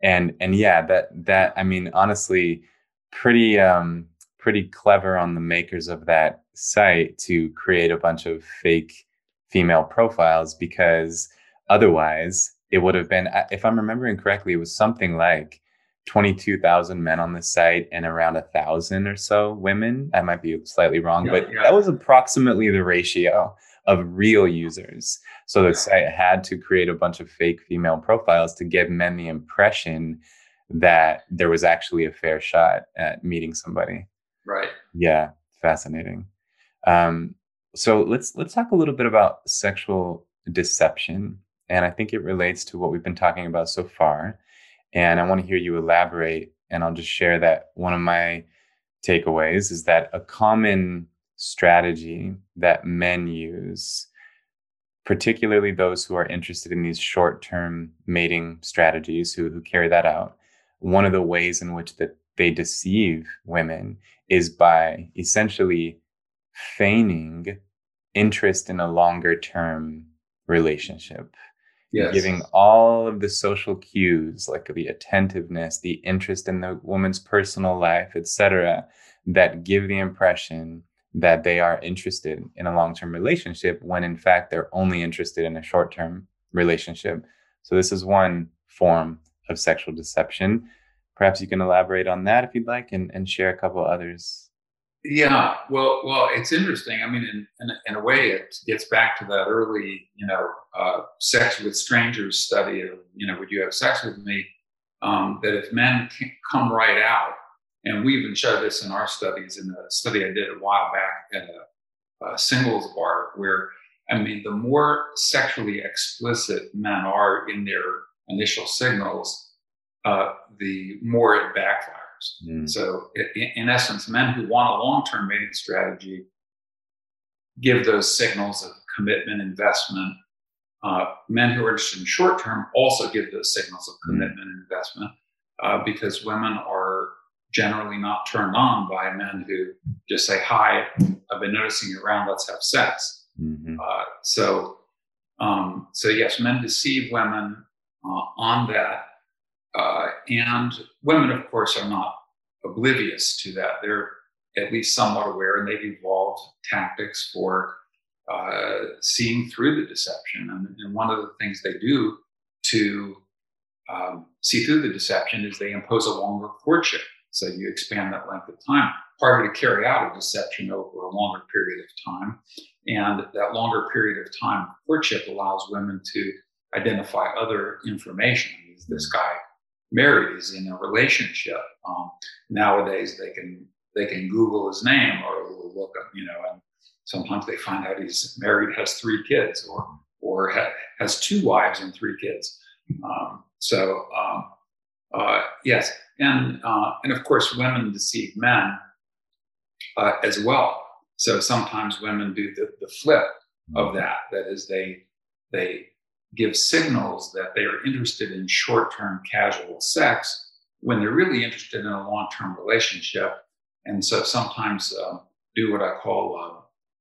and and yeah that that i mean honestly pretty um pretty clever on the makers of that site to create a bunch of fake female profiles because otherwise it would have been if i'm remembering correctly it was something like 22,000 men on the site and around a thousand or so women. I might be slightly wrong, yeah, but yeah. that was approximately the ratio of real users. So the site had to create a bunch of fake female profiles to give men the impression that there was actually a fair shot at meeting somebody. Right. Yeah. Fascinating. Um, so let's let's talk a little bit about sexual deception, and I think it relates to what we've been talking about so far. And I want to hear you elaborate. And I'll just share that one of my takeaways is that a common strategy that men use, particularly those who are interested in these short-term mating strategies, who who carry that out, one of the ways in which that they deceive women is by essentially feigning interest in a longer term relationship. Yes. Giving all of the social cues like the attentiveness, the interest in the woman's personal life, etc., that give the impression that they are interested in a long-term relationship when in fact they're only interested in a short-term relationship. So this is one form of sexual deception. Perhaps you can elaborate on that if you'd like and, and share a couple others yeah, well, well, it's interesting. I mean, in, in, in, a way, it gets back to that early, you know, uh, sex with strangers study of, you know, would you have sex with me? Um, that if men come right out, and we even showed this in our studies, in a study I did a while back at a, a singles bar, where I mean, the more sexually explicit men are in their initial signals, uh, the more it backfires. Mm. So, in, in essence, men who want a long term mating strategy give those signals of commitment, investment. Uh, men who are interested in short term also give those signals of mm. commitment and investment uh, because women are generally not turned on by men who just say, Hi, I've been noticing you around, let's have sex. Mm-hmm. Uh, so, um, so yes, men deceive women uh, on that. Uh, and women, of course, are not oblivious to that. They're at least somewhat aware, and they've evolved tactics for uh, seeing through the deception. And, and, one of the things they do to um, see through the deception is they impose a longer courtship. So you expand that length of time, partly to carry out a deception over a longer period of time. And that longer period of time courtship allows women to identify other information. Is this guy married? Is in a relationship? Um, nowadays, they can they can Google his name or look up, you know, and sometimes they find out he's married, has three kids, or or ha- has two wives and three kids. Um, so um, uh, yes, and uh, and of course, women deceive men uh, as well. So sometimes women do the, the flip of that. That is, they they give signals that they are interested in short-term casual sex when they're really interested in a long-term relationship. And so sometimes uh, do what I call uh,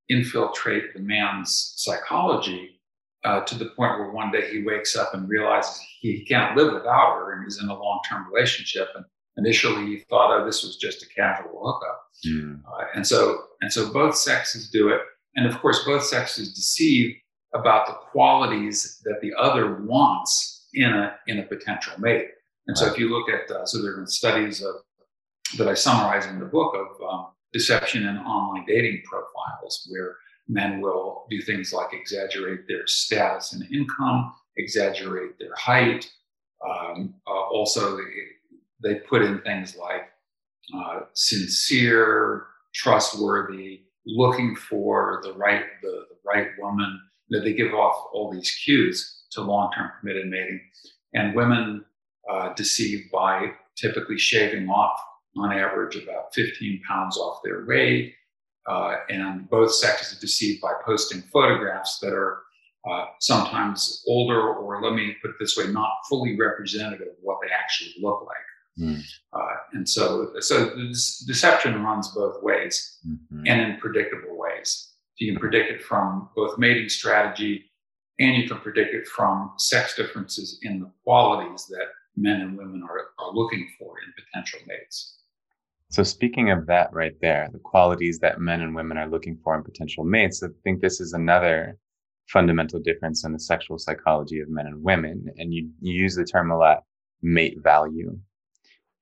infiltrate the man's psychology uh, to the point where one day he wakes up and realizes he can't live without her and he's in a long-term relationship. And initially he thought, oh, this was just a casual hookup. Mm. and so and so both sexes do it. And of course, both sexes deceive about the qualities that the other wants in a in a potential mate. And so, if you look at uh, so there have been studies of that I summarize in the book of um, deception and online dating profiles, where men will do things like exaggerate their status and income, exaggerate their height. Um, uh, also, they, put in things like uh, sincere, trustworthy, looking for the right the, the right woman they give off all these cues to long-term committed mating. And women uh, deceived by typically shaving off, on average, about 15 pounds off their weight. Uh, and both sexes are deceived by posting photographs that are uh, sometimes older, or let me put it this way, not fully representative of what they actually look like. Mm. Uh, and so, so deception runs both ways mm-hmm. and in predictable ways. You can predict it from both mating strategy and you can predict it from sex differences in the qualities that men and women are, are looking for in potential mates. So, speaking of that right there, the qualities that men and women are looking for in potential mates, I think this is another fundamental difference in the sexual psychology of men and women. And you, you use the term a lot mate value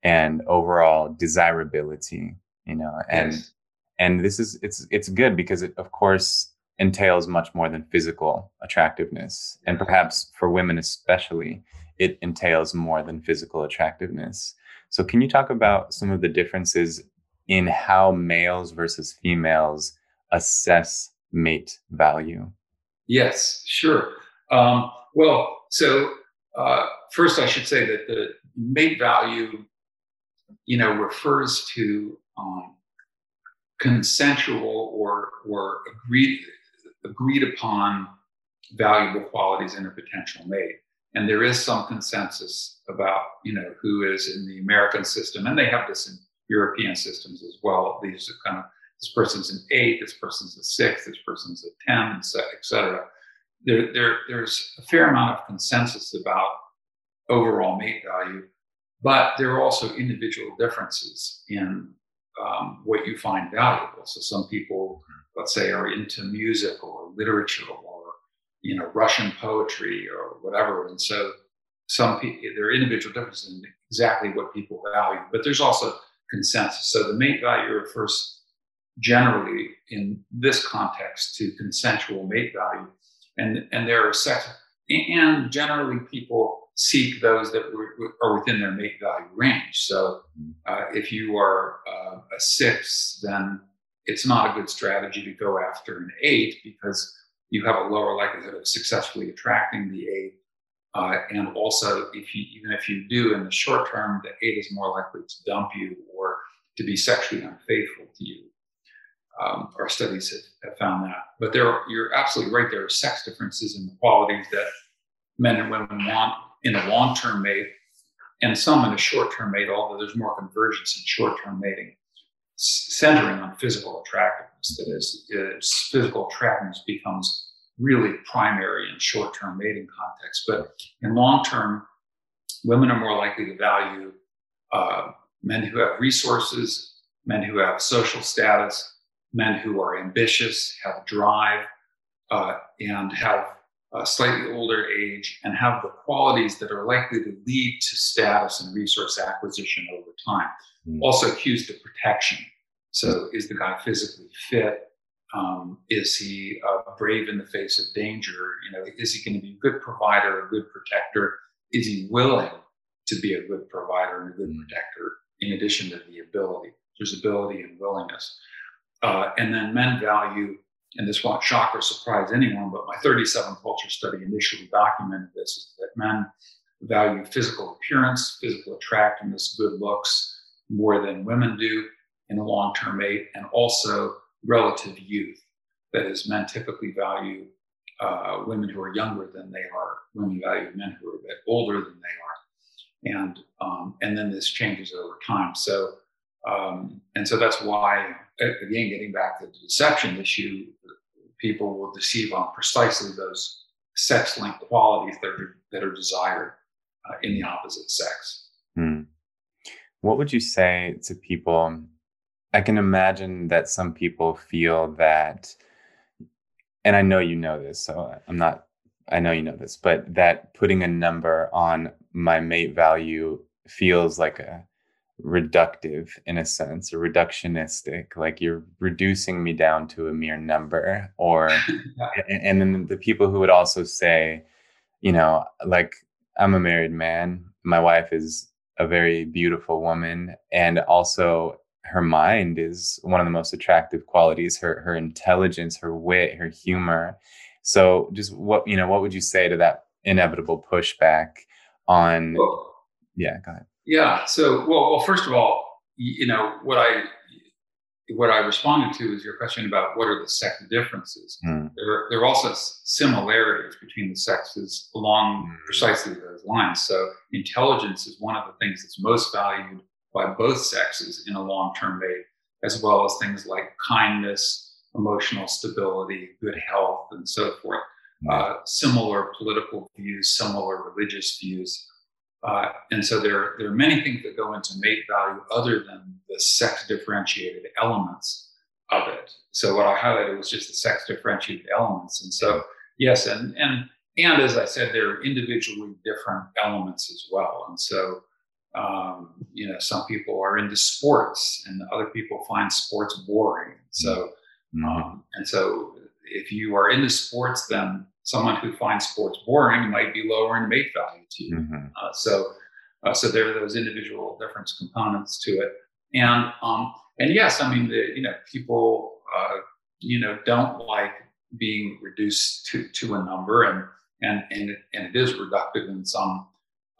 and overall desirability, you know, and yes. and this is it's it's good because it of course entails much more than physical attractiveness. And perhaps for women especially it entails more than physical attractiveness so can you talk about some of the differences in how males versus females assess mate value? Yes, sure. Um, well, so uh, first I should say that the mate value, you know, refers to um, consensual or or agreed agreed upon valuable qualities in a potential mate. And there is some consensus about, you know, who is in the American system, and they have this in European systems as well. These are kind of this person's an eight, this person's a six, this person's a 10, et cetera. There, there, there's a fair amount of consensus about overall mate value, but there are also individual differences in um, what you find valuable. So some people, let's say, are into music or literature or you know Russian poetry or whatever, and so some people there are individual differences in exactly what people value, but there's also consensus. So the mate value refers generally in this context to consensual mate value, and and there are sex and generally people seek those that are within their mate value range. So uh, if you are uh, a six, then it's not a good strategy to go after an eight because you have a lower likelihood of successfully attracting the aid. Uh, and also, if you, even if you do in the short term, the aid is more likely to dump you or to be sexually unfaithful to you. Um, our studies have, have, found that. But there, are, you're absolutely right. There are sex differences in the qualities that men and women want in a long-term mate and some in a short-term mate, although there's more convergence in short-term mating, centering on physical attractiveness. That is, is physical attractiveness becomes really primary in short-term mating context. But in long-term, women are more likely to value uh, men who have resources, men who have social status, men who are ambitious, have drive, uh, and have a slightly older age and have the qualities that are likely to lead to status and resource acquisition over time. Mm. Also, cues to protection. So, is the guy physically fit? Um, is he uh, brave in the face of danger? You know, is he going to be a good provider, a good protector? Is he willing to be a good provider and a good mm. protector? In addition to the ability, there's ability and willingness. Uh, and then men value and this won't shock or surprise anyone, but my 37 culture study initially documented this is that men value physical appearance, physical attractiveness, good looks more than women do in a long term mate, and also relative youth. That is, men typically value uh, women who are younger than they are, women value men who are a bit older than they are. And, um, and then this changes over time. So, um, and so that's why, again, getting back to the deception issue, people will deceive on precisely those sex linked qualities that are, that are desired uh, in the opposite sex. Hmm. What would you say to people? I can imagine that some people feel that, and I know you know this, so I'm not, I know you know this, but that putting a number on my mate value feels like a reductive in a sense or reductionistic like you're reducing me down to a mere number or <laughs> and, and then the people who would also say you know like i'm a married man my wife is a very beautiful woman and also her mind is one of the most attractive qualities her her intelligence her wit her humor so just what you know what would you say to that inevitable pushback on well, yeah go ahead yeah. So, well, well, first of all, you know what I what I responded to is your question about what are the sex differences. Mm. There, there are also similarities between the sexes along mm. precisely those lines. So, intelligence is one of the things that's most valued by both sexes in a long-term mate, as well as things like kindness, emotional stability, good health, and so forth. Mm. Uh, similar political views, similar religious views. Uh, and so there, there are many things that go into mate value other than the sex differentiated elements of it. So what I highlighted was just the sex differentiated elements. And so, yes, and, and, and as I said, there are individually different elements as well. And so, um, you know, some people are into sports and other people find sports boring. So, mm-hmm. um, and so if you are into sports, then someone who finds sports boring might be lower in mate value to you. Mm-hmm. Uh, so, uh, so there are those individual difference components to it. And um, and yes, I mean, the, you know, people, uh, you know, don't like being reduced to to a number, and and and it, and it is reductive in some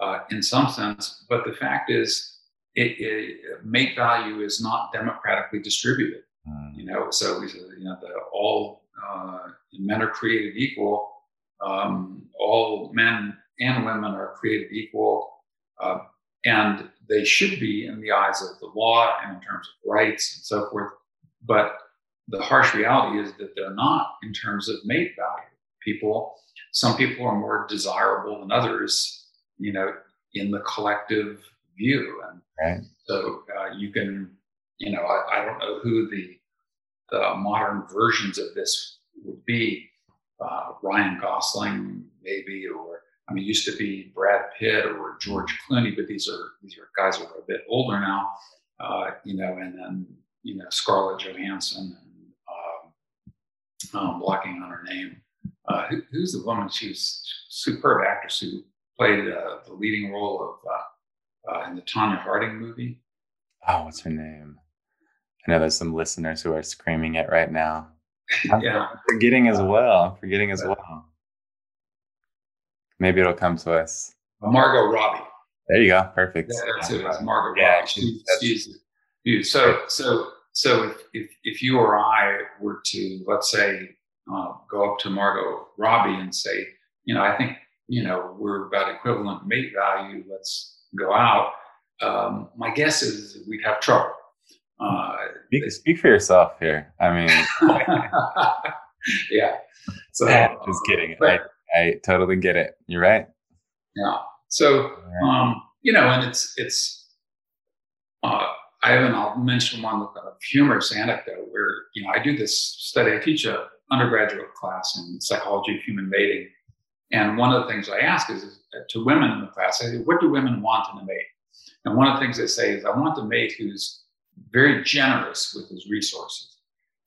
uh, in some sense. But the fact is, it, it, mate value is not democratically distributed. Mm. You know, so we you know the all uh, men are created equal. Um, all men and women are created equal. Uh, and they should be in the eyes of the law and in terms of rights and so forth. But the harsh reality is that they're not in terms of mate value. People, some people are more desirable than others, you know, in the collective view. And right. so uh, you can, you know, I, I, don't know who the, the modern versions of this would be. Uh, Ryan Gosling, maybe, or I mean, used to be Brad Pitt or George Clooney, but these are these are guys who are a bit older now, uh, you know, and then you know Scarlett Johansson and um, um, blocking on her name. Uh, who, who's the woman? She's superb actress who played uh, the leading role of uh, uh, in the Tonya Harding movie. Oh, what's her name? I know there's some listeners who are screaming it right now. I'm yeah, forgetting as well. I'm forgetting as well. Maybe it'll come to us. Margot Robbie. There you go. Perfect. Yeah, that's it. It's Margot yeah, Robbie. She's, she's So, so, so if, if, if you or I were to, let's say, uh, go up to Margot Robbie and say, you know, I think, you know, we're about equivalent mate value. Let's go out. Um, my guess is we'd have trouble. Uh, speak, speak, for yourself here. I mean, <laughs> <laughs> yeah. So, just kidding. But, I totally get it. You're right. Yeah. So, um, you know, and it's, it's, uh, I have an, I'll mention one kind of humorous anecdote where, you know, I do this study. I teach a undergraduate class in psychology of human mating. And one of the things I ask is, is to women in the class, I say, what do women want in a mate? And one of the things they say is, I want a mate who's very generous with his resources.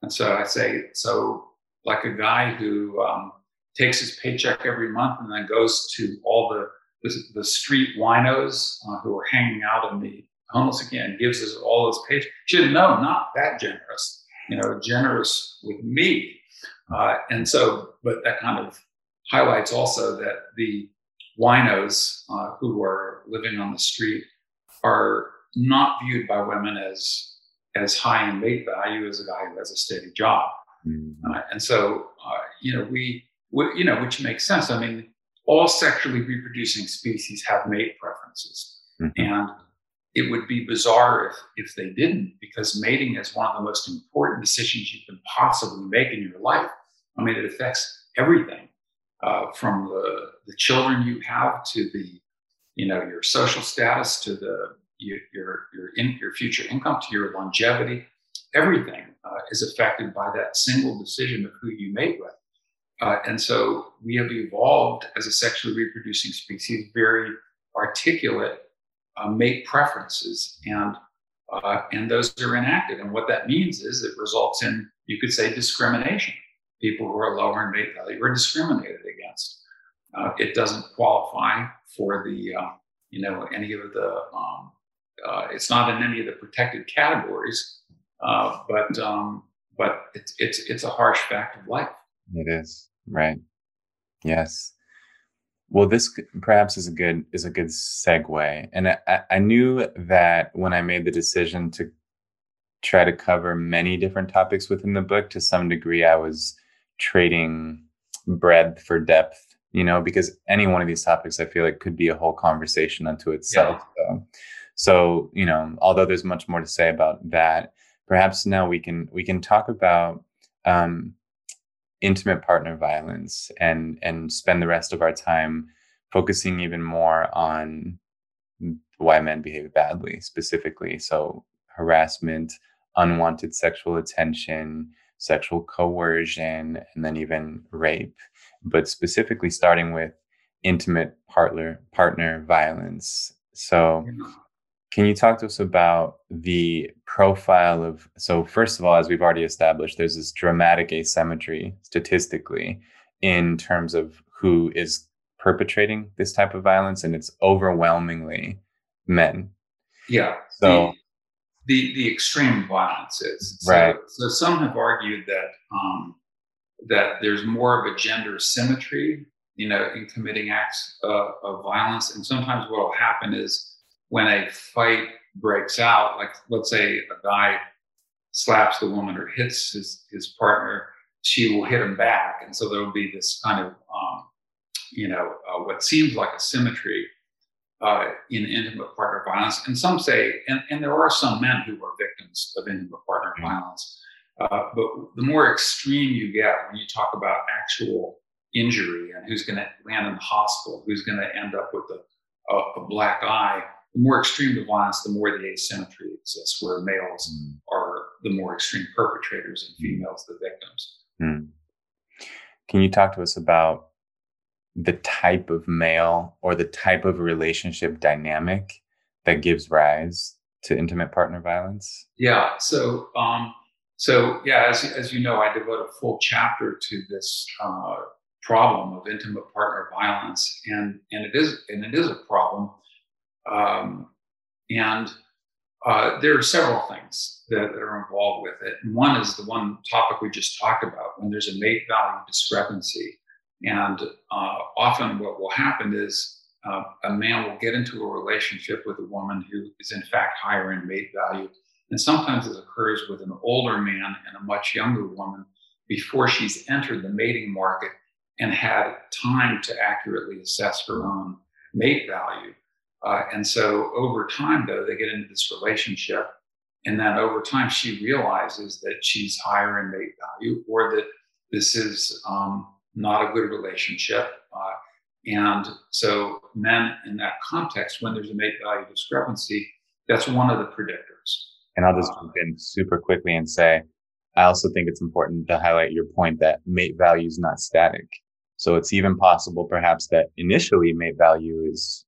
And so I say, so like a guy who um, takes his paycheck every month and then goes to all the the, the street winos uh, who are hanging out in the homeless again, gives us all his paycheck. She said, no, not that generous. You know, generous with me. Uh, and so, but that kind of highlights also that the winos uh, who are living on the street are not viewed by women as as high in mate value as a guy who has a steady job. Mm-hmm. Uh, and so, uh, you know, we you know, which makes sense. I mean, all sexually reproducing species have mate preferences. Mm-hmm. And it would be bizarre if, if they didn't, because mating is one of the most important decisions you can possibly make in your life. I mean, it affects everything uh, from the, the children you have to the, you know, your social status to the your your in, your future income to your longevity. Everything uh, is affected by that single decision of who you mate with. Uh, and so we have evolved as a sexually reproducing species very articulate uh, mate preferences, and uh, and those are enacted. And what that means is it results in you could say discrimination. People who are lower in mate value are discriminated against. Uh, it doesn't qualify for the uh, you know any of the um, uh, it's not in any of the protected categories, but um, but it's it's it's a harsh fact of life. It is. Right. Yes. Well, this perhaps is a good is a good segue, and I, I knew that when I made the decision to try to cover many different topics within the book, to some degree, I was trading breadth for depth. You know, because any one of these topics, I feel like could be a whole conversation unto itself. Yeah. So, so you know, although there's much more to say about that, perhaps now we can we can talk about um, intimate partner violence and and spend the rest of our time focusing even more on why men behave badly specifically. So harassment unwanted sexual attention sexual coercion and then even rape. But specifically starting with intimate partner partner violence. So can you talk to us about the profile of? So, first of all, as we've already established, there's this dramatic asymmetry statistically in terms of who is perpetrating this type of violence, and it's overwhelmingly men. Yeah. So, the the extreme violence is. So, right. So some have argued that um, that there's more of a gender symmetry, you know, in committing acts uh, of violence, and sometimes what will happen is when a fight breaks out, like let's say a guy slaps the woman or hits his his partner, she will hit him back, and so there will be this kind of um, you know uh, what seems like a symmetry uh, in intimate partner violence. And some say, and, and, there are some men who are victims of intimate partner mm-hmm. violence. Uh, but the more extreme you get when you talk about actual injury and who's going to land in the hospital, who's going to end up with a, a, a, black eye, the more extreme the violence, the more the asymmetry exists, where males mm. are the more extreme perpetrators and females the victims. Mm. Can you talk to us about the type of male or the type of relationship dynamic that gives rise to intimate partner violence? Yeah. So, um, so yeah, as, as you know, I devote a full chapter to this uh, problem of intimate partner violence, and and it is and it is a problem. Um, and uh, there are several things that, that, are involved with it. And one is the one topic we just talked about when there's a mate value discrepancy. And uh, often what will happen is uh, a man will get into a relationship with a woman who is in fact higher in mate value. And sometimes this occurs with an older man and a much younger woman before she's entered the mating market and had time to accurately assess her own mate value. Uh, and so over time, though, they get into this relationship. And then over time, she realizes that she's higher in mate value or that this is um, not a good relationship. Uh, and so, men in that context, when there's a mate value discrepancy, that's one of the predictors. And I'll just jump in super quickly and say, I also think it's important to highlight your point that mate value is not static. So it's even possible, perhaps, that initially mate value is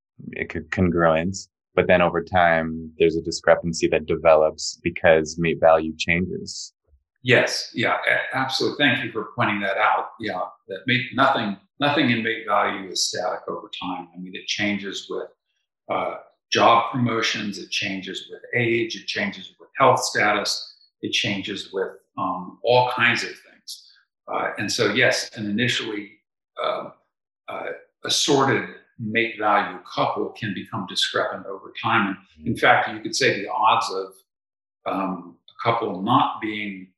congruent, but then over time, there's a discrepancy that develops because mate value changes. Yes, yeah, absolutely. Thank you for pointing that out. Yeah, that mate, nothing, nothing in mate value is static over time. I mean, it changes with uh, job promotions, it changes with age, it changes with health status, it changes with um, all kinds of things. Uh, and so, yes, an initially uh, uh assorted mate value couple can become discrepant over time. And in fact, you could say the odds of um, a couple not being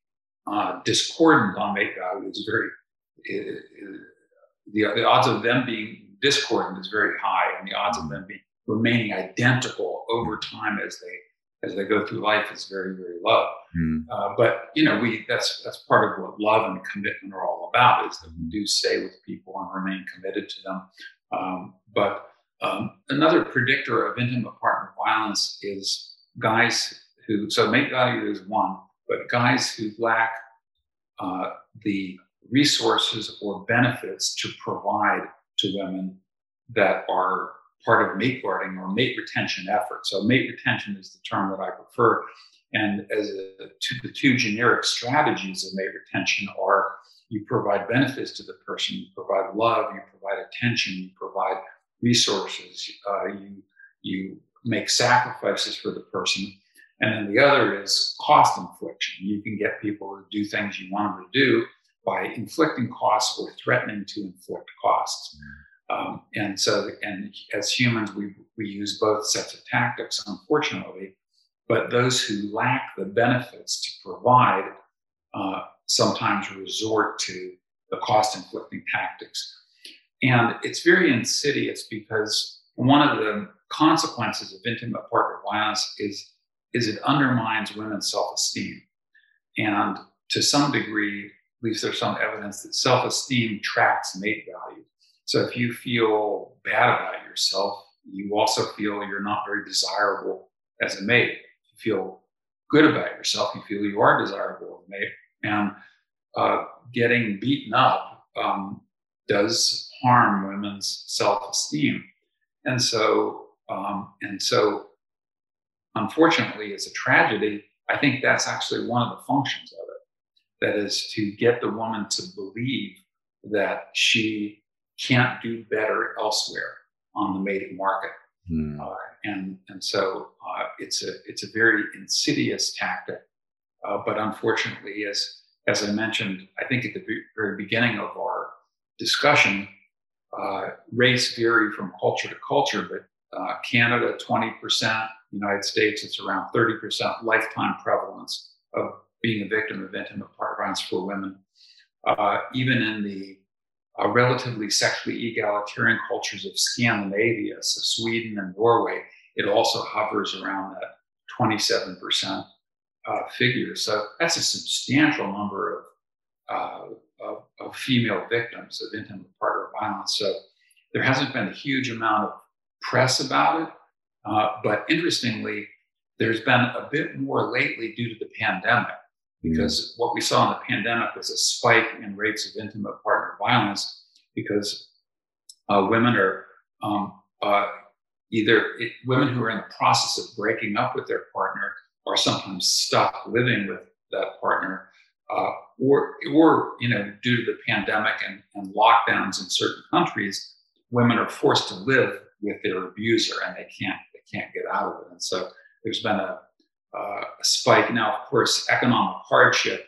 uh, discordant on mate value is very, it, it, the, the odds of them being discordant is very high, and the odds of them being remaining identical over time as they as they go through life is very very low. Mm. Uh, but you know, we that's that's part of what love and commitment are all about is that we do stay with people and remain committed to them. Um, but um, another predictor of intimate partner violence is guys who so mate value is one but guys who lack uh, the resources or benefits to provide to women that are part of mate guarding or mate retention efforts. So, mate retention is the term that I prefer. And as a, the two generic strategies of mate retention are you provide benefits to the person, you provide love, you provide attention, you provide resources, uh, you you make sacrifices for the person, and then the other is cost infliction. You can get people to do things you want them to do by inflicting costs or threatening to inflict costs. Um, and so, and as humans, we, we use both sets of tactics, unfortunately. But those who lack the benefits to provide uh, sometimes resort to the cost inflicting tactics. And it's very insidious because one of the consequences of intimate partner violence is is it undermines women's self-esteem. And to some degree, at least there's some evidence that self-esteem tracks mate value. So if you feel bad about yourself, you also feel you're not very desirable as a mate. If you feel good about yourself, you feel you are desirable as a mate. And uh, getting beaten up um, does harm women's self-esteem. And so, um, and so unfortunately, it's a tragedy. I think that's actually one of the functions of it. That is to get the woman to believe that she can't do better elsewhere on the mating market. Mm. Uh, and, and so uh, it's a it's a very insidious tactic. Uh, but unfortunately, as as I mentioned, I think at the very beginning of our discussion, uh, race vary from culture to culture, but uh, Canada, 20%, United States, it's around 30% lifetime prevalence of being a victim of intimate partner violence for women. Uh, even in the uh, relatively sexually egalitarian cultures of Scandinavia, so Sweden and Norway, it also hovers around that 27% uh, figure. So that's a substantial number of, uh, of, of, female victims of intimate partner violence. So there hasn't been a huge amount of press about it. Uh, but interestingly, there's been a bit more lately due to the pandemic, because mm-hmm. what we saw in the pandemic was a spike in rates of intimate partner violence because uh, women are um, uh, either it, women who are in the process of breaking up with their partner are sometimes stuck living with that partner, uh, or or you know due to the pandemic and, and lockdowns in certain countries, women are forced to live with their abuser and they can't they can't get out of it. And so there's been a, uh, a spike. Now, of course, economic hardship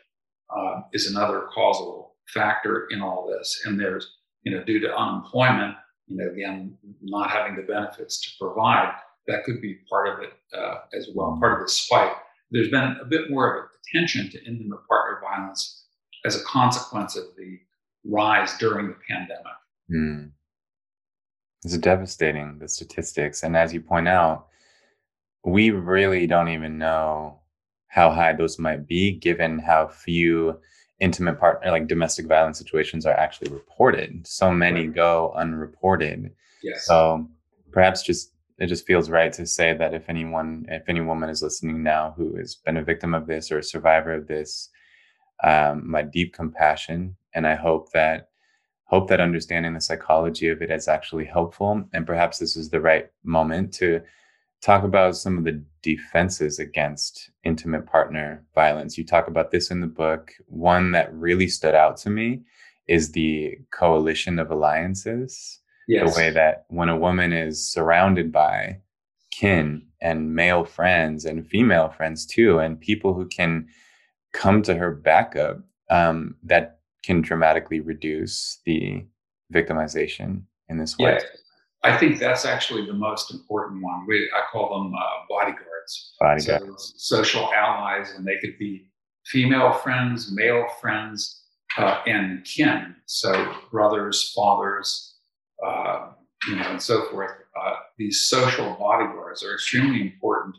uh, is another causal factor in all this, and there's you know due to unemployment you know, again, not having the benefits to provide, that could be part of it uh, as well, part of the spike. There's been a bit more of a attention to intimate partner violence as a consequence of the rise during the pandemic. Mm. It's devastating, the statistics. And as you point out, we really don't even know how high those might be given how few intimate partner like domestic violence situations are actually reported so many go unreported yes so perhaps just it just feels right to say that if anyone if any woman is listening now who has been a victim of this or a survivor of this um, my deep compassion and i hope that hope that understanding the psychology of it is actually helpful and perhaps this is the right moment to talk about some of the defenses against intimate partner violence. You talk about this in the book. One that really stood out to me is the coalition of alliances. Yes. The way that when a woman is surrounded by kin and male friends and female friends too, and people who can come to her backup, um, that can dramatically reduce the victimization in this way. Yes. I think that's actually the most important one. We, I call them uh, bodyguards. Bodyguards. So social allies, and they could be female friends, male friends, uh, and kin. So brothers, fathers, uh, you know, and so forth. Uh, these social bodyguards are extremely important,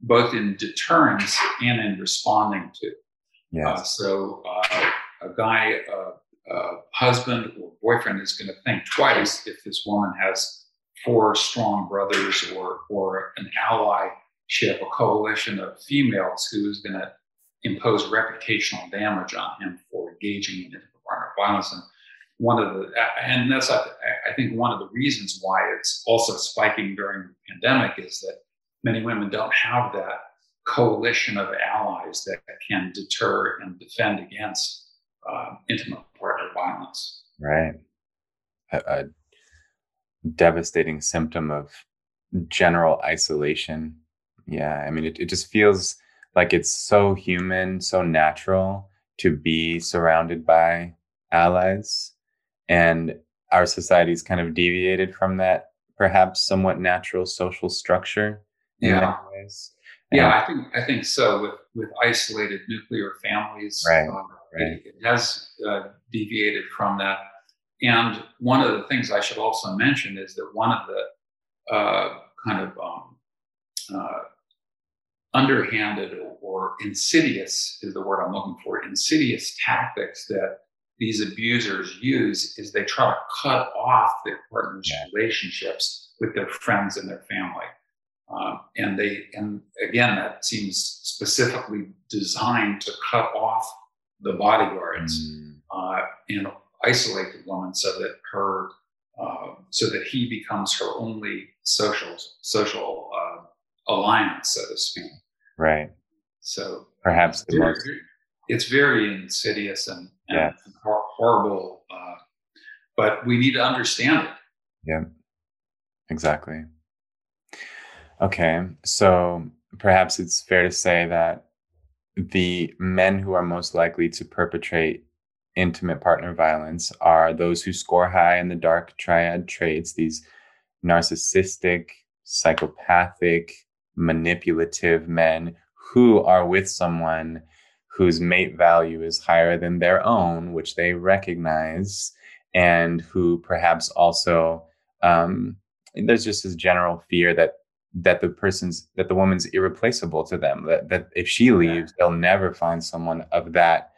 both in deterrence and in responding to. Yes. Uh, so uh, a guy uh, husband or boyfriend is going to think twice if this woman has four strong brothers or or an allyship, a coalition of females who is going to impose reputational damage on him for engaging in violence. And one of the and that's I think one of the reasons why it's also spiking during the pandemic is that many women don't have that coalition of allies that can deter and defend against uh, intimate partner violence. Right. A, a, devastating symptom of general isolation. Yeah. I mean, it, it just feels like it's so human, so natural to be surrounded by allies. And our society's kind of deviated from that perhaps somewhat natural social structure yeah. Yeah, I think I think so. With with isolated nuclear families, right. Um, Right. It, has uh, deviated from that. And one of the things I should also mention is that one of the uh, kind of um, uh, underhanded or, insidious is the word I'm looking for, insidious tactics that these abusers use is they try to cut off their partners' relationships with their friends and their family. Um, and they, and again, that seems specifically designed to cut off the bodyguards mm. uh, and isolate the woman so that her uh, so that he becomes her only social social uh, alliance, so to speak. Right. So perhaps the most. It's very insidious and, yeah. horrible, uh, but we need to understand it. Yeah, exactly. Okay, so perhaps it's fair to say that the men who are most likely to perpetrate intimate partner violence are those who score high in the dark triad traits, these narcissistic, psychopathic, manipulative men who are with someone whose mate value is higher than their own, which they recognize, and who perhaps also um, there's just this general fear that that the person's that the woman's irreplaceable to them that that if she leaves they'll never find someone of that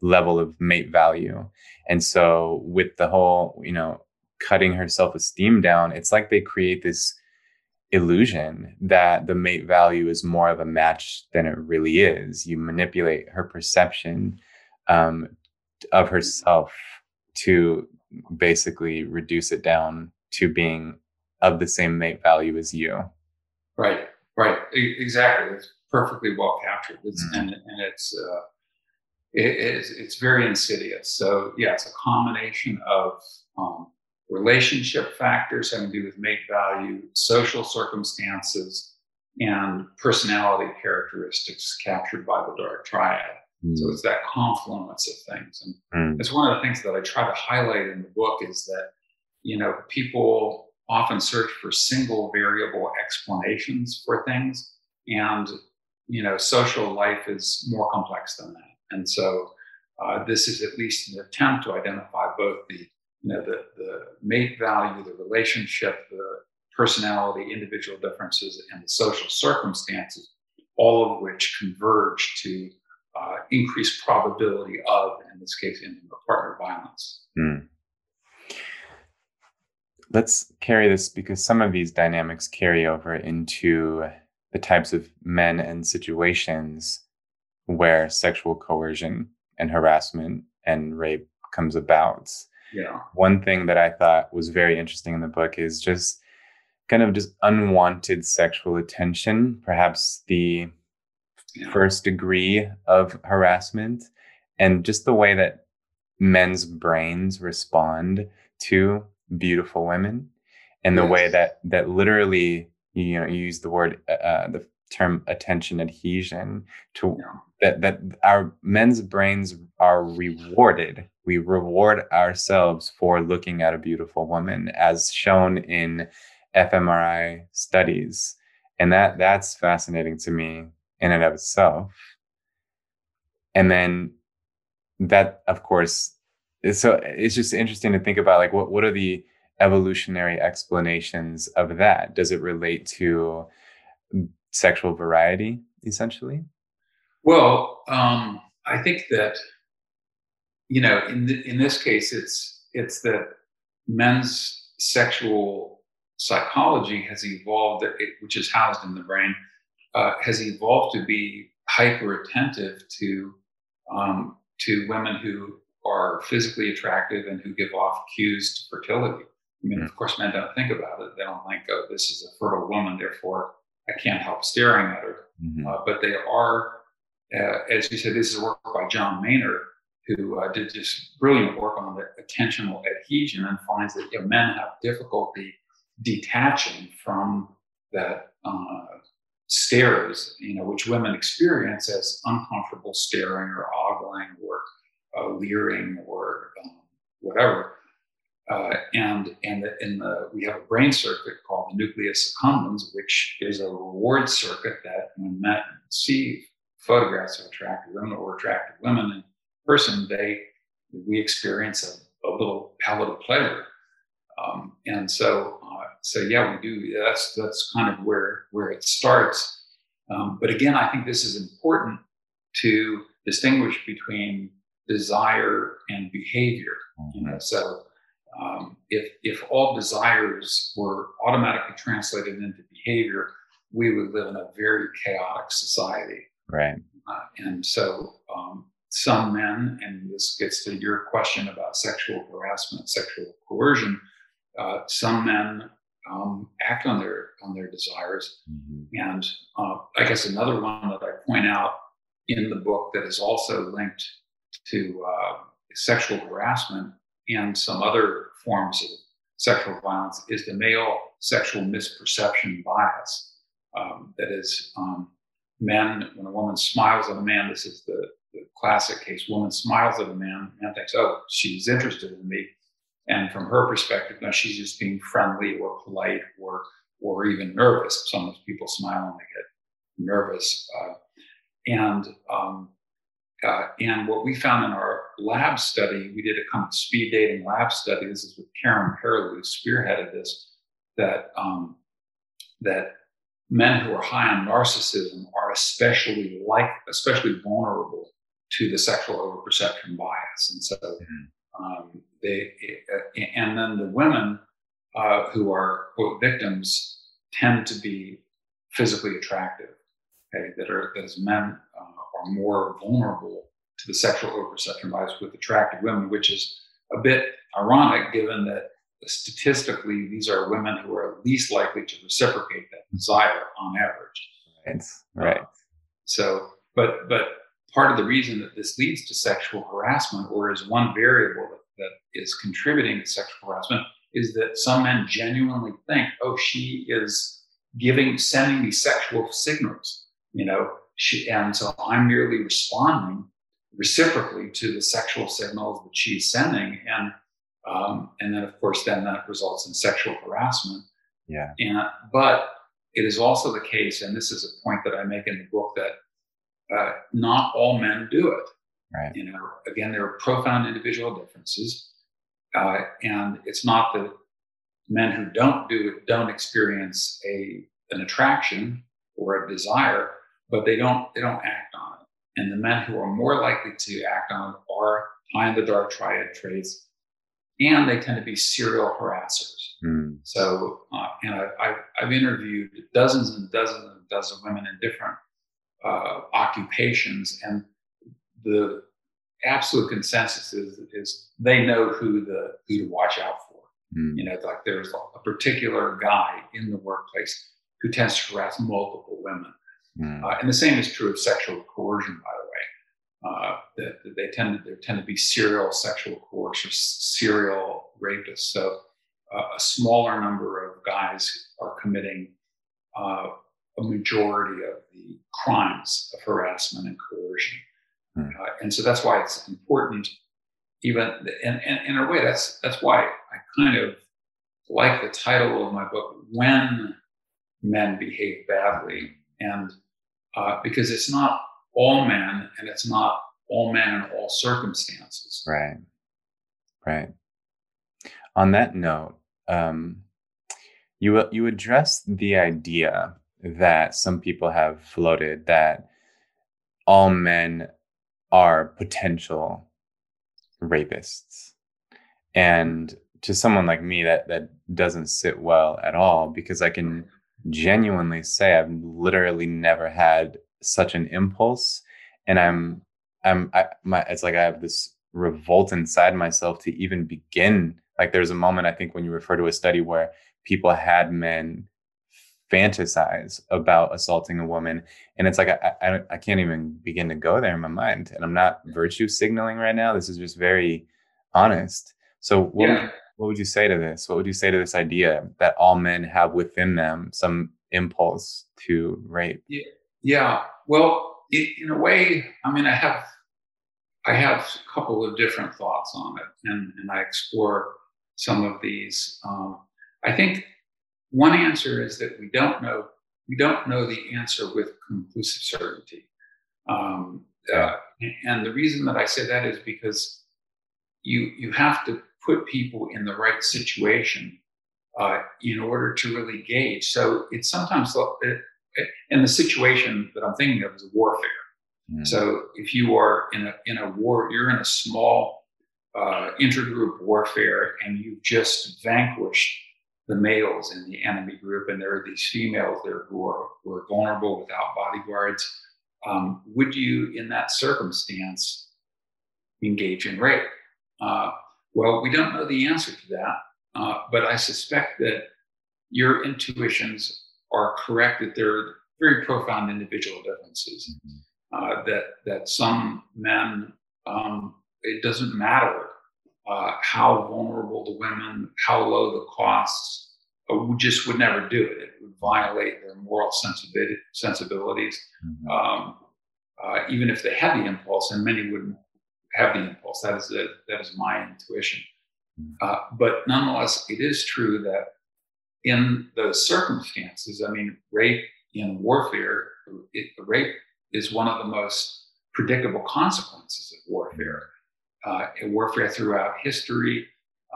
level of mate value. And so with the whole you know cutting her self-esteem down it's like they create this illusion that the mate value is more of a match than it really is you manipulate her perception um, of herself to basically reduce it down to being of the same mate value as you Right, right, exactly. It's perfectly well captured. It's mm-hmm. and and it's uh, it, it's it's very insidious. So yeah, it's a combination of um, relationship factors having to do with mate value, social circumstances, and personality characteristics captured by the dark triad. Mm. So it's that confluence of things, and mm. it's one of the things that I try to highlight in the book is that you know people often search for single variable explanations for things. And, you know, social life is more complex than that. And so uh, this is at least an attempt to identify both the, you know, the, the mate value, the relationship, the personality, individual differences, and the social circumstances, all of which converge to uh, increased probability of, in this case, intimate partner violence. Mm let's carry this because some of these dynamics carry over into the types of men and situations where sexual coercion and harassment and rape comes about. Yeah. One thing that I thought was very interesting in the book is just kind of just unwanted sexual attention, perhaps the yeah. first degree of harassment, and just the way that men's brains respond to beautiful women and the way that that literally you know you use the word uh, uh, the term attention adhesion to yeah. that that our men's brains are rewarded. We reward ourselves for looking at a beautiful woman as shown in fMRI studies. And that that's fascinating to me in and of itself. And then that of course so it's just interesting to think about like what what are the evolutionary explanations of that? Does it relate to sexual variety essentially well um, i think that you know in the, in this case it's it's that men's sexual psychology has evolved which is housed in the brain uh, has evolved to be hyper attentive to um, to women who are physically attractive and who give off cues to fertility. I mean, mm-hmm. of course, men don't think about it. They don't think, oh, this is a fertile woman, therefore I can't help staring at her. Mm-hmm. Uh, but they are, uh, as you said, this is a work by Jon Maner, who uh, did just brilliant work on the attentional adhesion and finds that you know, men have difficulty detaching from that uh, stares, you know, which women experience as uncomfortable staring or ogling or uh, leering or um, whatever. Uh, and and the, in the we have a brain circuit called the nucleus accumbens, which is a reward circuit that when men see photographs of attractive women or attractive women in person, they we experience a, a little palate of pleasure. Um, and so uh, so yeah, we do. That's that's kind of where where it starts. Um, but again, I think this is important to distinguish between desire and behavior. You know, so um, if if all desires were automatically translated into behavior, we would live in a very chaotic society. Right. Uh, and so um, some men, and this gets to your question about sexual harassment, sexual coercion. Uh, some men um, act on their on their desires, mm-hmm. and uh, I guess another one that I point out in the book that is also linked to uh, sexual harassment and some other forms of sexual violence is the male sexual misperception bias. Um, that is, um, men, when a woman smiles at a man, this is the, the classic case woman smiles at a man, man thinks, oh, she's interested in me. And from her perspective, no, she's just being friendly or polite or or even nervous. Sometimes people smile and they get nervous. Uh, and um, uh, and what we found in our lab study, we did a kind of speed dating lab study. This is with Carin Perilloux, who spearheaded this. That um, that men who are high on narcissism are especially like, especially vulnerable to the sexual overperception bias, and so mm-hmm. um, they, and then the women uh, who are quote victims tend to be physically attractive. Okay, that are that as men are more vulnerable to the sexual overperception bias with attractive women, which is a bit ironic given that statistically these are women who are least likely to reciprocate that desire on average. Right. Right. Uh, so, but but part of the reason that this leads to sexual harassment, or is one variable that, that is contributing to sexual harassment, is that some men genuinely think, oh, she is giving, sending me sexual signals, you know, she, and so I'm merely responding reciprocally to the sexual signals that she's sending. And, um, and then of course, then that results in sexual harassment. Yeah. And, but it is also the case, and this is a point that I make in the book that uh, not all men do it. Right. You know, again, there are profound individual differences. Uh, and it's not that men who don't do it don't experience a an attraction or a desire, but they don't they don't act on it. And the men who are more likely to act on it are high in the dark triad traits, and they tend to be serial harassers. Mm. So, uh, and I, I've, I've interviewed dozens and dozens and dozens of women in different uh, occupations, and the absolute consensus is, is they know who the who to watch out for. Mm. You know, like there's a particular guy in the workplace who tends to harass multiple women, mm. uh, and the same is true of sexual coercion, by the way. Uh, that, they tend to there tend to be serial sexual coercion, serial rapists. So uh, a smaller number of guys are committing uh, a majority of the crimes of harassment and coercion. Uh, and so that's why it's important, even and, and in a way that's that's why I kind of like the title of my book, When Men Behave Badly, and uh, because it's not all men and it's not all men in all circumstances. Right. Right. On that note, um, you you address the idea that some people have floated that all men are potential rapists. And to someone like me, that that doesn't sit well at all because I can genuinely say I've literally never had such an impulse, and I'm I'm I, my it's like I have this revolt inside myself to even begin. Like there's a moment I think when you refer to a study where people had men fantasize about assaulting a woman and it's like I, I, I can't even begin to go there in my mind and i'm not virtue signaling right now this is just very honest so what, yeah. What would you say to this what would you say to this idea that all men have within them some impulse to rape yeah, yeah. well in a way i mean i have i have a couple of different thoughts on it and, and i explore some of these um, i think one answer is that we don't know we don't know the answer with conclusive certainty. Um, uh, and the reason that I say that is because you you have to put people in the right situation uh, in order to really gauge. So it's sometimes it, in the situation that I'm thinking of is warfare. Mm. So if you are in a in a war, you're in a small uh, intergroup warfare, and you've just vanquished the males in the enemy group, and there are these females there who are, who are vulnerable without bodyguards. Um, would you, in that circumstance, engage in rape? Uh, well, we don't know the answer to that, uh, but I suspect that your intuitions are correct that there are very profound individual differences. Mm-hmm. Uh, that that some men, um, it doesn't matter uh, how vulnerable the women, how low the costs. uh, just would never do it. It would violate their moral sensibilities, mm-hmm. um, uh, even if they had the impulse, and many wouldn't have the impulse. That is a, that is my intuition. Mm-hmm. Uh, but nonetheless, it is true that in those circumstances, I mean, rape in warfare, it, rape is one of the most predictable consequences of warfare. Uh, warfare throughout history,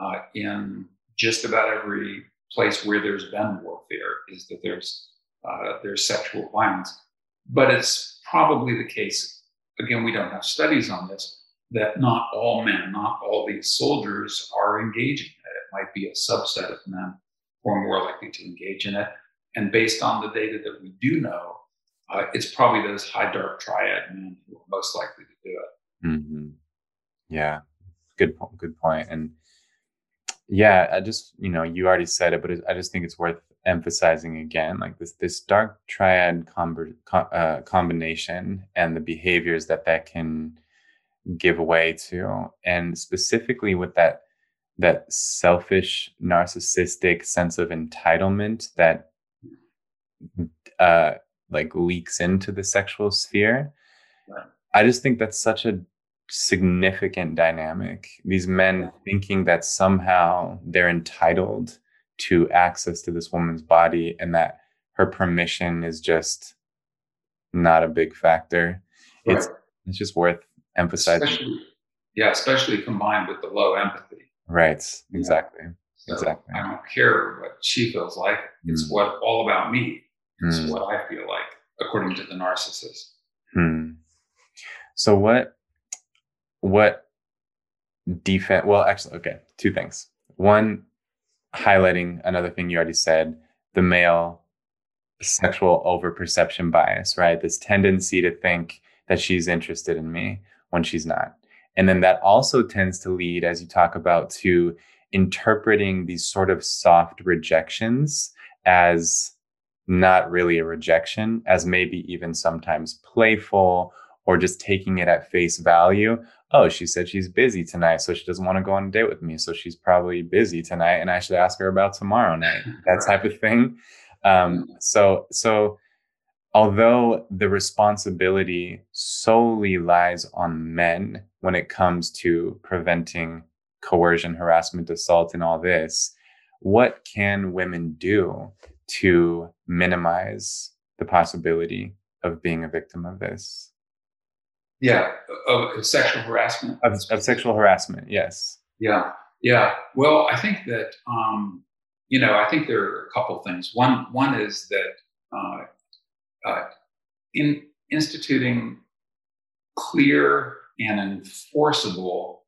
uh, in just about every place where there's been warfare, is that there's uh, there's sexual violence. But it's probably the case. Again, we don't have studies on this. That not all men, not all these soldiers are engaging in it. It might be a subset of men who are more likely to engage in it. And based on the data that we do know, uh, it's probably those high dark triad men who are most likely to do it. Mm-hmm. Yeah, good good point. And yeah, I just you know you already said it, but I just think it's worth emphasizing again, like this this dark triad com- uh, combination and the behaviors that that can give way to, and specifically with that that selfish, narcissistic sense of entitlement that uh, like leaks into the sexual sphere. I just think that's such a significant dynamic. These men thinking that somehow they're entitled to access to this woman's body and that her permission is just not a big factor. Right. It's it's just worth emphasizing. Especially, yeah, especially combined with the low empathy. Right. Exactly. Yeah. So exactly. I don't care what she feels like. It's mm. what all about me. It's mm. what I feel like, according to the narcissist. Hmm. So what what defense well actually okay, two things. One, highlighting another thing you already said, the male sexual overperception bias, right? This tendency to think that she's interested in me when she's not. And then that also tends to lead, as you talk about, to interpreting these sort of soft rejections as not really a rejection, as maybe even sometimes playful or just taking it at face value. Oh, she said she's busy tonight, so she doesn't want to go on a date with me. So she's probably busy tonight, and I should ask her about tomorrow night. That type of thing. Um, so, so although the responsibility solely lies on men when it comes to preventing coercion, harassment, assault, and all this, what can women do to minimize the possibility of being a victim of this? Yeah, of, sexual harassment. Of, of, sexual harassment, yes. Yeah, yeah. Well, I think that um, you know, I think there are a couple things. One, one is that uh, uh, in instituting clear and enforceable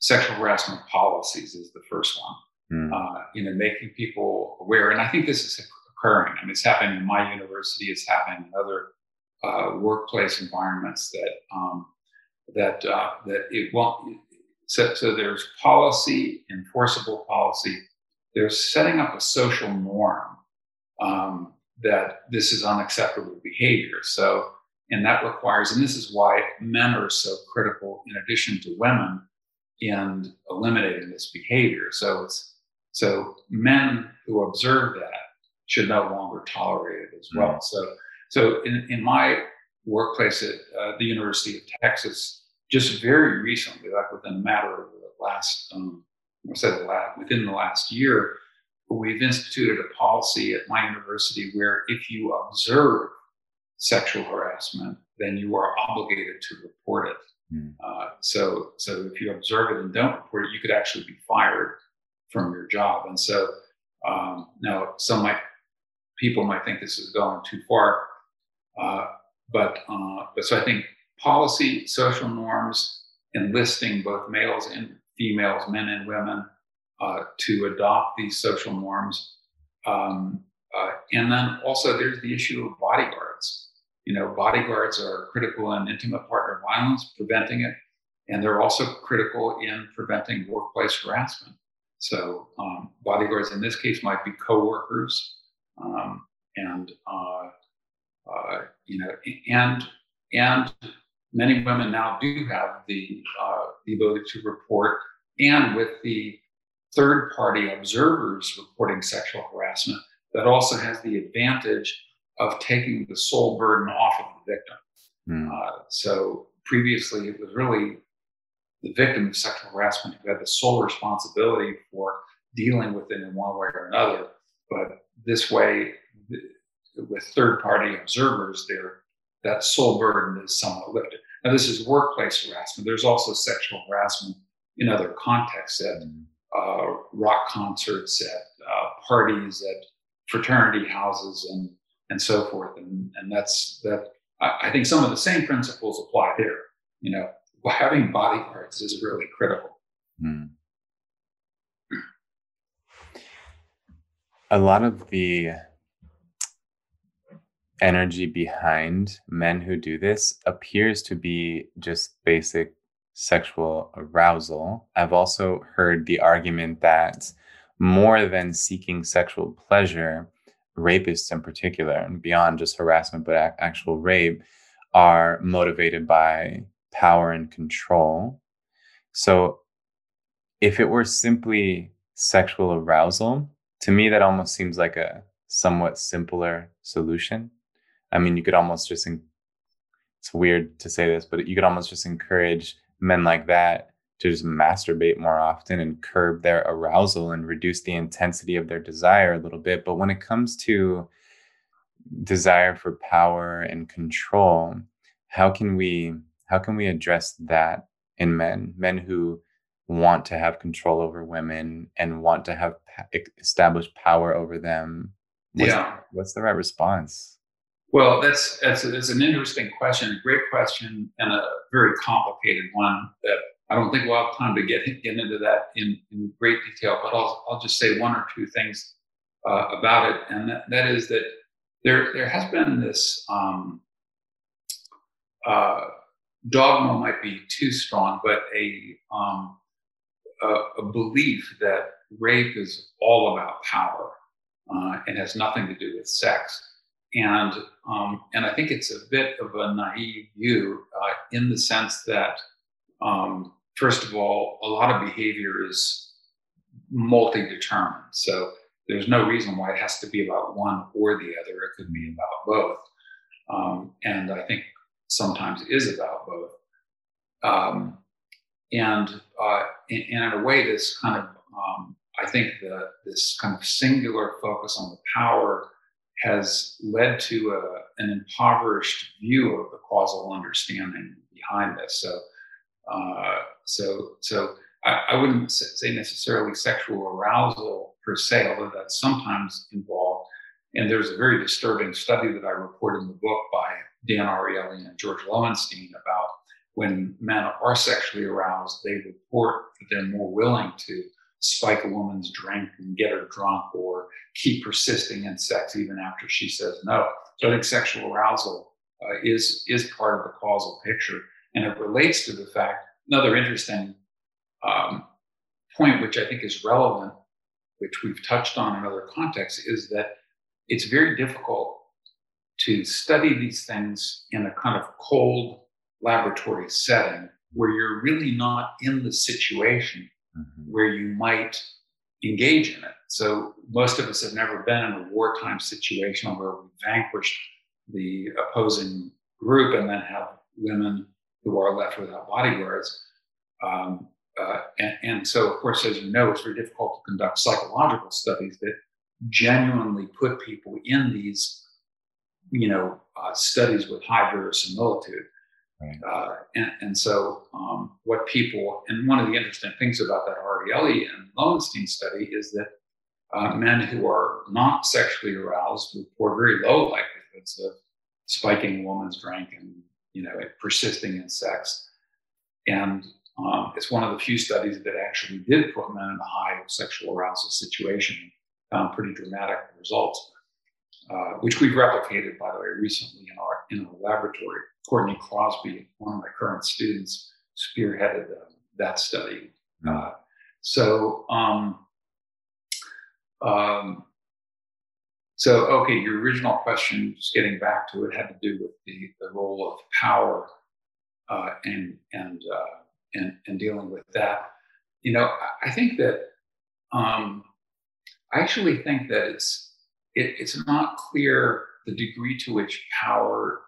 sexual harassment policies is the first one. Mm. Uh, you know, making people aware, and I think this is occurring. I mean, it's happening in my university. It's happening in other uh, workplace environments that um, that uh, that it won't. So, so there's policy, enforceable policy. There's setting up a social norm um, that this is unacceptable behavior. So, and that requires, and this is why men are so critical, in addition to women, in eliminating this behavior. So it's so men who observe that should no longer tolerate it as well. Mm-hmm. So, so in, in my workplace at uh, the University of Texas, just very recently, like within a matter of the last, um, I said the last, within the last year, we've instituted a policy at my university where if you observe sexual harassment, then you are obligated to report it. Mm. Uh, so, so if you observe it and don't report it, you could actually be fired from your job. And so, um, now some might people might think this is going too far. Uh, but, uh, but so I think policy, social norms, enlisting both males and females, men and women, uh, to adopt these social norms. Um, uh, and then also there's the issue of bodyguards. You know, bodyguards are critical in intimate partner violence, preventing it, and they're also critical in preventing workplace harassment. So um, bodyguards in this case might be coworkers um, and uh, uh, you know, and and many women now do have the uh, the ability to report, and with the third party observers reporting sexual harassment that also has the advantage of taking the sole burden off of the victim. Mm. Uh, so previously, it was really the victim of sexual harassment who had the sole responsibility for dealing with it in one way or another. But this way, with third party observers, there that sole burden is somewhat lifted. Now, this is workplace harassment. There's also sexual harassment in other contexts at mm. Uh, rock concerts, at uh, parties, at fraternity houses, and and so forth. And and that's that. I, think some of the same principles apply here. You know, having body parts is really critical. Mm. A lot of the energy behind men who do this appears to be just basic sexual arousal. I've also heard the argument that more than seeking sexual pleasure, rapists in particular, and beyond just harassment, but actual rape, are motivated by power and control. So if it were simply sexual arousal, to me, that almost seems like a somewhat simpler solution. I mean, you could almost just, it's weird to say this, but you could almost just encourage men like that to just masturbate more often and curb their arousal and reduce the intensity of their desire a little bit. But when it comes to desire for power and control, how can we how can we address that in men, men who want to have control over women and want to have established power over them? What's, yeah. What's the right response? Well, that's that's, that's an interesting question, a great question, and a very complicated one that I don't think we'll have time to get get into that in, in great detail. But I'll I'll just say one or two things uh, about it, and that, that is that there there has been this um, uh, dogma might be too strong, but a, um, a, a belief that rape is all about power uh, and has nothing to do with sex. And um, and I think it's a bit of a naive view uh, in the sense that um, first of all, a lot of behavior is multi-determined. So there's no reason why it has to be about one or the other. It could be about both. Um, and I think sometimes it is about both. Um, and, uh, and, in a way, this kind of, um, I think the, this kind of singular focus on the power has led to a, an impoverished view of the causal understanding behind this. So, uh, so, so I, I, wouldn't say necessarily sexual arousal per se, although that's sometimes involved. And there's a very disturbing study that I report in the book by Dan Ariely and George Loewenstein about when men are sexually aroused, they report that they're more willing to spike a woman's drink and get her drunk or keep persisting in sex even after she says no. So I think sexual arousal uh, is is part of the causal picture, and it relates to the fact. Another interesting um, point, which I think is relevant, which we've touched on in other contexts, is that it's very difficult to study these things in a kind of cold laboratory setting where you're really not in the situation mm-hmm. where you might engage in it. So most of us have never been in a wartime situation where we vanquished the opposing group and then have women who are left without bodyguards. Um, uh, and, and, so, of course, as you know, it's very difficult to conduct psychological studies that genuinely put people in these you know, uh, studies with high verisimilitude. Right. Uh, and, and, so, um, what people, and one of the interesting things about that Ariely and Loewenstein study is that uh, men who are not sexually aroused report very low likelihoods of spiking a woman's drink and, you know, persisting in sex. And um, it's one of the few studies that actually did put men in a high sexual arousal situation, found pretty dramatic results. Uh, which we've replicated, by the way, recently in our in our laboratory. Courtney Crosby, one of my current students, spearheaded uh, that study. Hmm. Uh, so, um, um, so okay, your original question, just getting back to it, had to do with the, the role of power uh, and and, uh, and and dealing with that. You know, I think that um, I actually think that it's it, it's not clear the degree to which power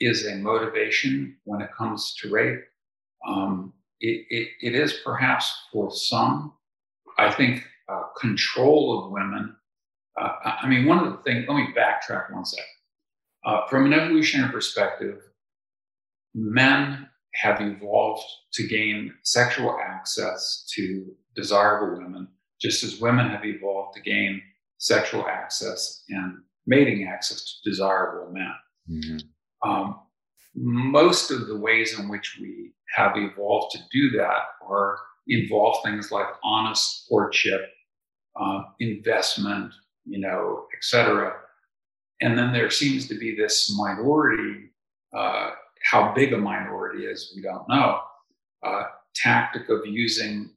is a motivation when it comes to rape. Um, it, it, it is perhaps for some. I think uh, control of women. Uh, I mean, one of the things. Let me backtrack one second. Uh, from an evolutionary perspective, men have evolved to gain sexual access to desirable women, just as women have evolved to gain sexual access and mating access to desirable men. Mm-hmm. Um, most of the ways in which we have evolved to do that are involve things like honest courtship, uh, investment, you know, et cetera. And then there seems to be this minority. Uh, how big a minority is, we don't know. Uh, tactic of using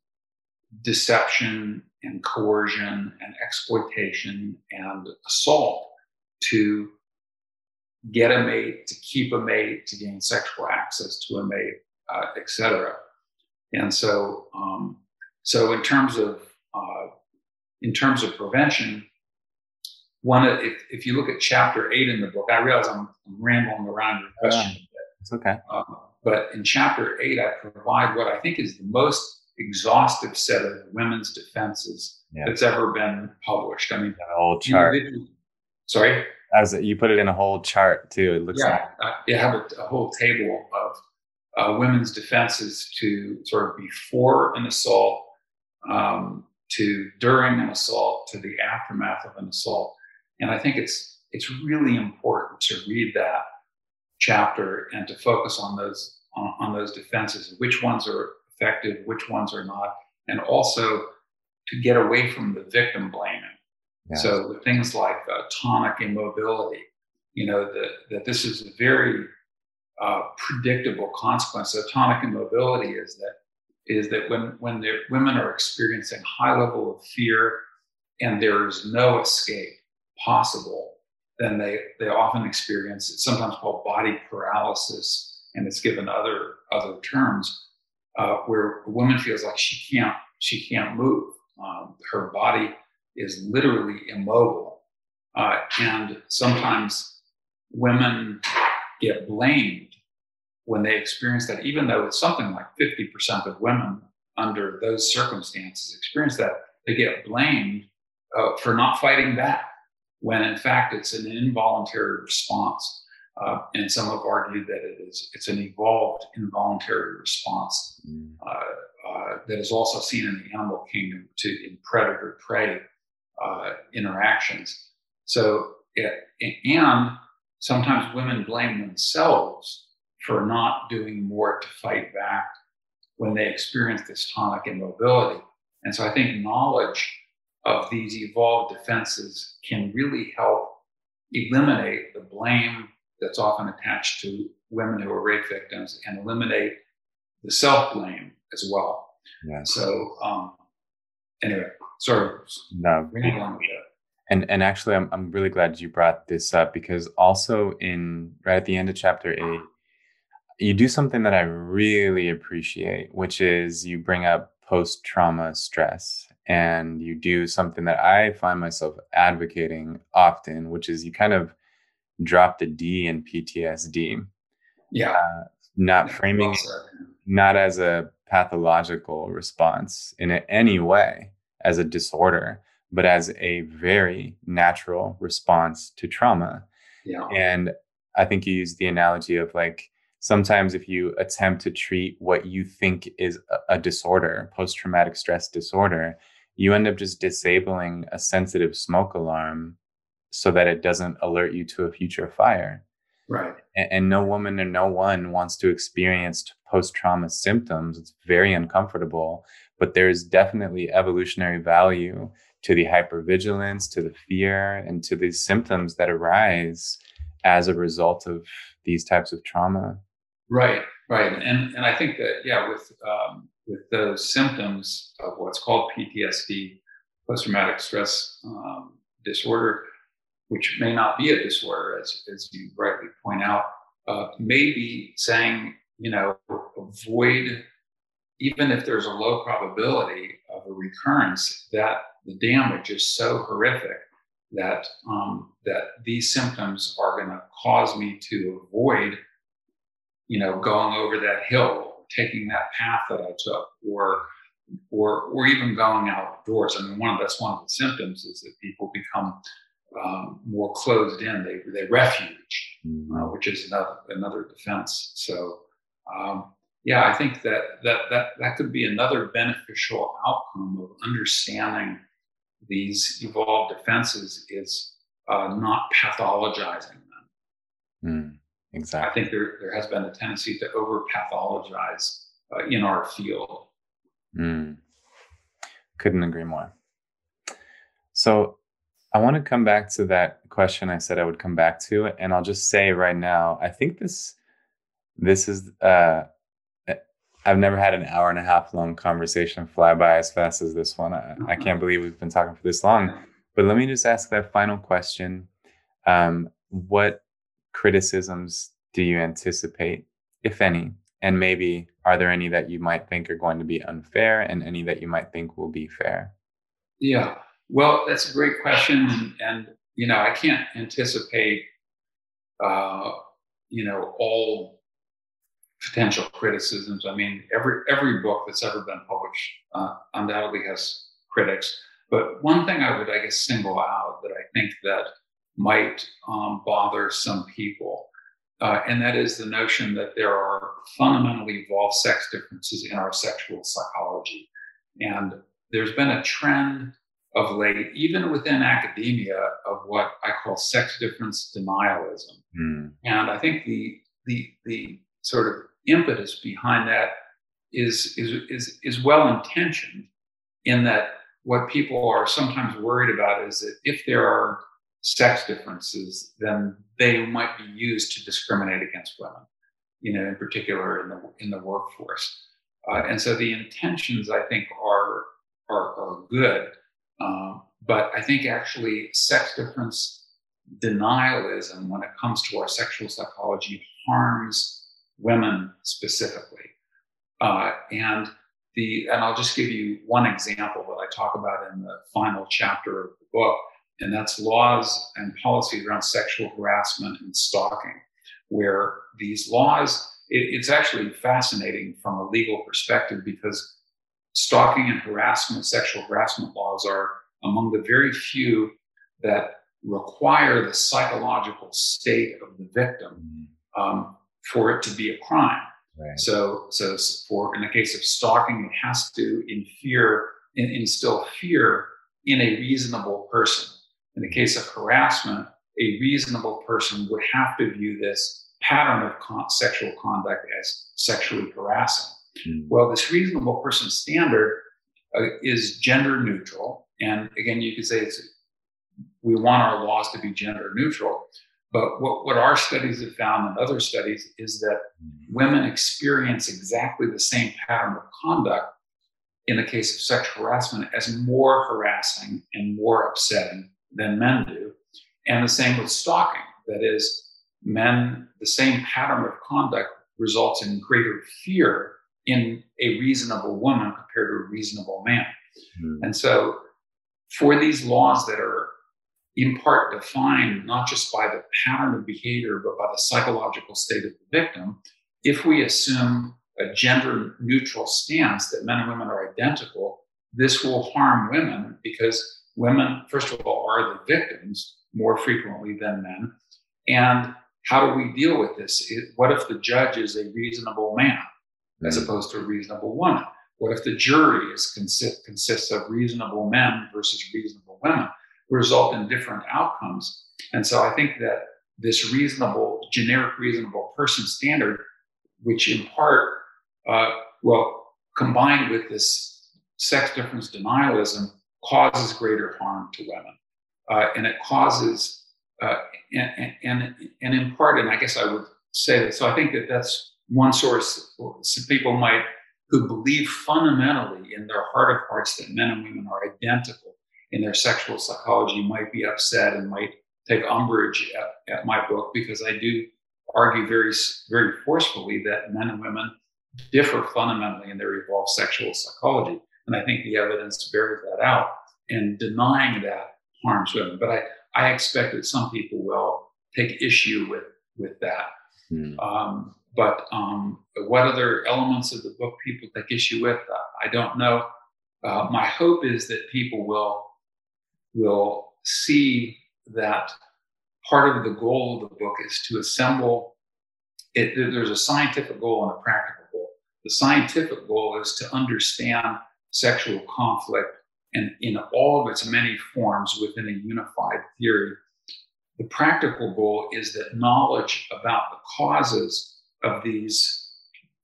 deception and coercion and exploitation and assault to get a mate, to keep a mate, to gain sexual access to a mate, uh, etc. And so, um, so in terms of uh, in terms of prevention, one if, if you look at chapter eight in the book, I realize I'm, I'm rambling around your question. Yeah, it's okay. Uh, but in chapter eight, I provide what I think is the most exhaustive set of women's defenses yeah. that's ever been published. I mean, a whole chart. sorry, as you put it in a whole chart too. It looks yeah, like uh, you have a, a, whole table of uh, women's defenses to sort of before an assault, um, to during an assault, to the aftermath of an assault, and I think it's it's really important to read that chapter and to focus on those on, on those defenses, which ones are effective, which ones are not, and also to get away from the victim blaming. Yes. So with things like uh, tonic immobility, you know, that, that this is a very uh, predictable consequence So tonic immobility is that is that when when the women are experiencing high level of fear and there is no escape possible, then they they often experience it's sometimes called body paralysis, and it's given other other terms uh, where a woman feels like she can't she can't move. Um, her body is literally immobile, uh, and sometimes women get blamed when they experience that, even though it's something like 50% of women under those circumstances experience that, they get blamed uh, for not fighting back, when in fact it's an involuntary response. Uh, and some have argued that it is it's an evolved involuntary response mm. uh, uh, that is also seen in the animal kingdom to in predator prey uh, interactions. So it, and sometimes women blame themselves for not doing more to fight back when they experience this tonic immobility. And so I think knowledge of these evolved defenses can really help eliminate the blame that's often attached to women who are rape victims and eliminate the self blame as well. Yeah. So, um, anyway, sorry. No. And and actually, I'm I'm really glad you brought this up because also in right at the end of chapter eight, you do something that I really appreciate, which is you bring up post trauma stress, and you do something that I find myself advocating often, which is you kind of drop the D in PTSD. Yeah. Uh, not framing it not as a pathological response in any way as a disorder, but as a very natural response to trauma. Yeah. And I think you use the analogy of like sometimes if you attempt to treat what you think is a, a disorder, post traumatic stress disorder, you end up just disabling a sensitive smoke alarm so that it doesn't alert you to a future fire. Right. And, and no woman or no one wants to experience post trauma symptoms. It's very uncomfortable, but there's definitely evolutionary value to the hypervigilance, to the fear, and to these symptoms that arise as a result of these types of trauma. Right, right, and and I think that yeah, with um, with those symptoms of what's called PTSD, post traumatic stress um, disorder, which may not be a disorder, as, as you rightly point out, uh, maybe saying, you know, avoid, even if there's a low probability of a recurrence, that the damage is so horrific that um, that these symptoms are going to cause me to avoid, you know, going over that hill, taking that path that I took, or or or even going outdoors. I mean, one of that's one of the symptoms is that people become um, more closed in. They they refuge, mm-hmm. uh, which is another another defense. So. Um, yeah, I think that that that that could be another beneficial outcome of understanding these evolved defenses is uh, not pathologizing them. Mm, exactly. I think there there has been a tendency to over pathologize uh, in our field. Mm. Couldn't agree more. So I want to come back to that question I said I would come back to, and I'll just say right now, I think this this is uh, I've never had an hour and a half long conversation fly by as fast as this one. I, I can't believe we've been talking for this long. But let me just ask that final question. Um, what criticisms do you anticipate, if any? And maybe are there any that you might think are going to be unfair and any that you might think will be fair? Yeah. Well, that's a great question. And, and you know, I can't anticipate, uh, you know, all potential criticisms. I mean, every every book that's ever been published uh, undoubtedly has critics. But one thing I would, I guess, single out that I think that might um, bother some people, uh, and that is the notion that there are fundamentally evolved sex differences in our sexual psychology. And there's been a trend of late, even within academia, of what I call sex difference denialism. Mm. And I think the the the sort of impetus behind that is is is is well intentioned in that what people are sometimes worried about is that if there are sex differences then they might be used to discriminate against women you know in particular in the in the workforce uh, and so the intentions i think are are, are good um, but i think actually sex difference denialism when it comes to our sexual psychology harms women specifically. Uh, and the and I'll just give you one example that I talk about in the final chapter of the book, and that's laws and policies around sexual harassment and stalking, where these laws. It, it's actually fascinating from a legal perspective because stalking and harassment, sexual harassment laws are among the very few that require the psychological state of the victim mm-hmm. um, for it to be a crime. Right. So, so for in the case of stalking, it has to infer, instill fear in a reasonable person. In the case of harassment, a reasonable person would have to view this pattern of con- sexual conduct as sexually harassing. Mm. Well, this reasonable person standard uh, is gender neutral, and again, you could say it's we want our laws to be gender neutral. But what, what our studies have found and other studies is that women experience exactly the same pattern of conduct in the case of sexual harassment as more harassing and more upsetting than men do. And the same with stalking. That is, men, the same pattern of conduct results in greater fear in a reasonable woman compared to a reasonable man. Mm-hmm. And so, for these laws that are in part defined not just by the pattern of behavior, but by the psychological state of the victim, if we assume a gender neutral stance that men and women are identical, this will harm women because women, first of all, are the victims more frequently than men. And how do we deal with this? What if the judge is a reasonable man as mm-hmm. opposed to a reasonable woman? What if the jury is consist, consists of reasonable men versus reasonable women? result in different outcomes. And so I think that this reasonable, generic reasonable person standard, which in part, uh, well, combined with this sex difference denialism, causes greater harm to women. Uh, and it causes, uh, and, and, and in part, and I guess I would say that, so I think that that's one source. Some people might, who believe fundamentally in their heart of hearts that men and women are identical in their sexual psychology might be upset and might take umbrage at, at my book because I do argue very, very forcefully that men and women differ fundamentally in their evolved sexual psychology. And I think the evidence bears that out. And denying that harms women. But I, I expect that some people will take issue with, with that. Hmm. Um, but um, what other elements of the book people take issue with, uh, I don't know. Uh, my hope is that people will will see that part of the goal of the book is to assemble. It, there's a scientific goal and a practical goal. The scientific goal is to understand sexual conflict and in all of its many forms within a unified theory. The practical goal is that knowledge about the causes of these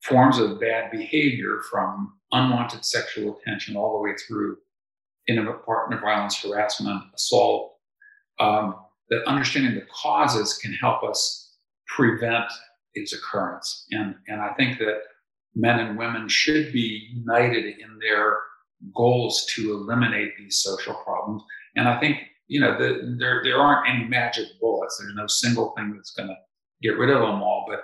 forms of bad behavior from unwanted sexual attention all the way through intimate partner violence, harassment, assault, um, that understanding the causes can help us prevent its occurrence. And, and I think that men and women should be united in their goals to eliminate these social problems. And I think, you know, the, there, there aren't any magic bullets. There's no single thing that's going to get rid of them all. But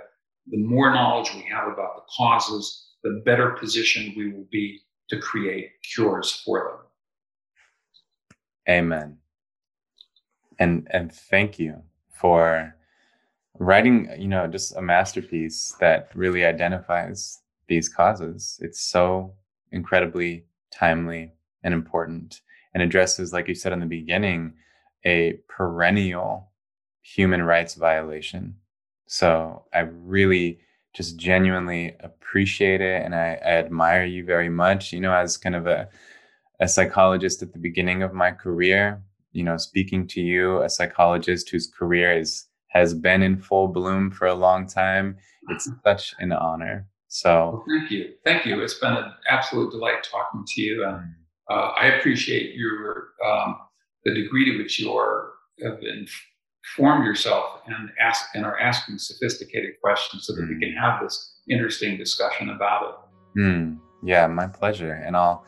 the more knowledge we have about the causes, the better positioned we will be to create cures for them. Amen. And and thank you for writing, you know, just a masterpiece that really identifies these causes. It's so incredibly timely and important and addresses, like you said in the beginning, a perennial human rights violation. So I really just genuinely appreciate it and I, I admire you very much, you know, as kind of a a psychologist at the beginning of my career, you know, speaking to you, a psychologist whose career is has been in full bloom for a long time. It's mm-hmm. such an honor. So well, thank you, thank you. It's been an absolute delight talking to you, and mm. uh, I appreciate your um, the degree to which you are have informed yourself and ask and are asking sophisticated questions so that mm. we can have this interesting discussion about it. Mm. Yeah, my pleasure, and I'll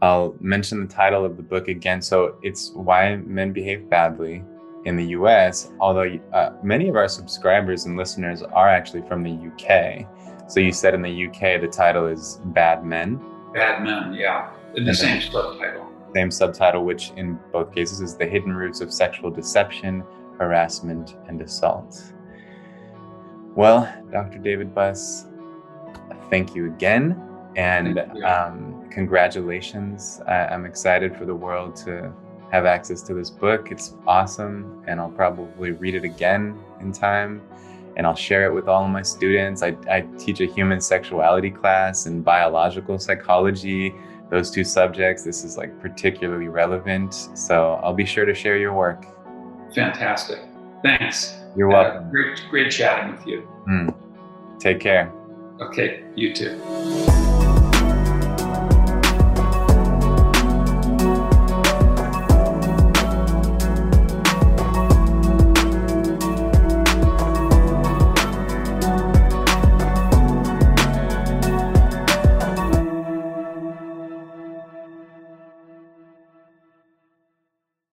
I'll mention the title of the book again. So it's Why Men Behave Badly in the US, although uh, many of our subscribers and listeners are actually from the UK. So you said in the UK the title is Bad Men. Bad Men, yeah. In the and same subtitle. Same subtitle, which in both cases is The Hidden Roots of Sexual Deception, Harassment, and Assault. Well, Dr. David Buss, thank you again. And um, congratulations. I, I'm excited for the world to have access to this book. It's awesome, and I'll probably read it again in time. And I'll share it with all of my students. I, I teach a human sexuality class and biological psychology, those two subjects. This is like particularly relevant. So I'll be sure to share your work. Fantastic. Thanks. You're welcome. Uh, great, great chatting with you. Mm. Take care. Okay, you too.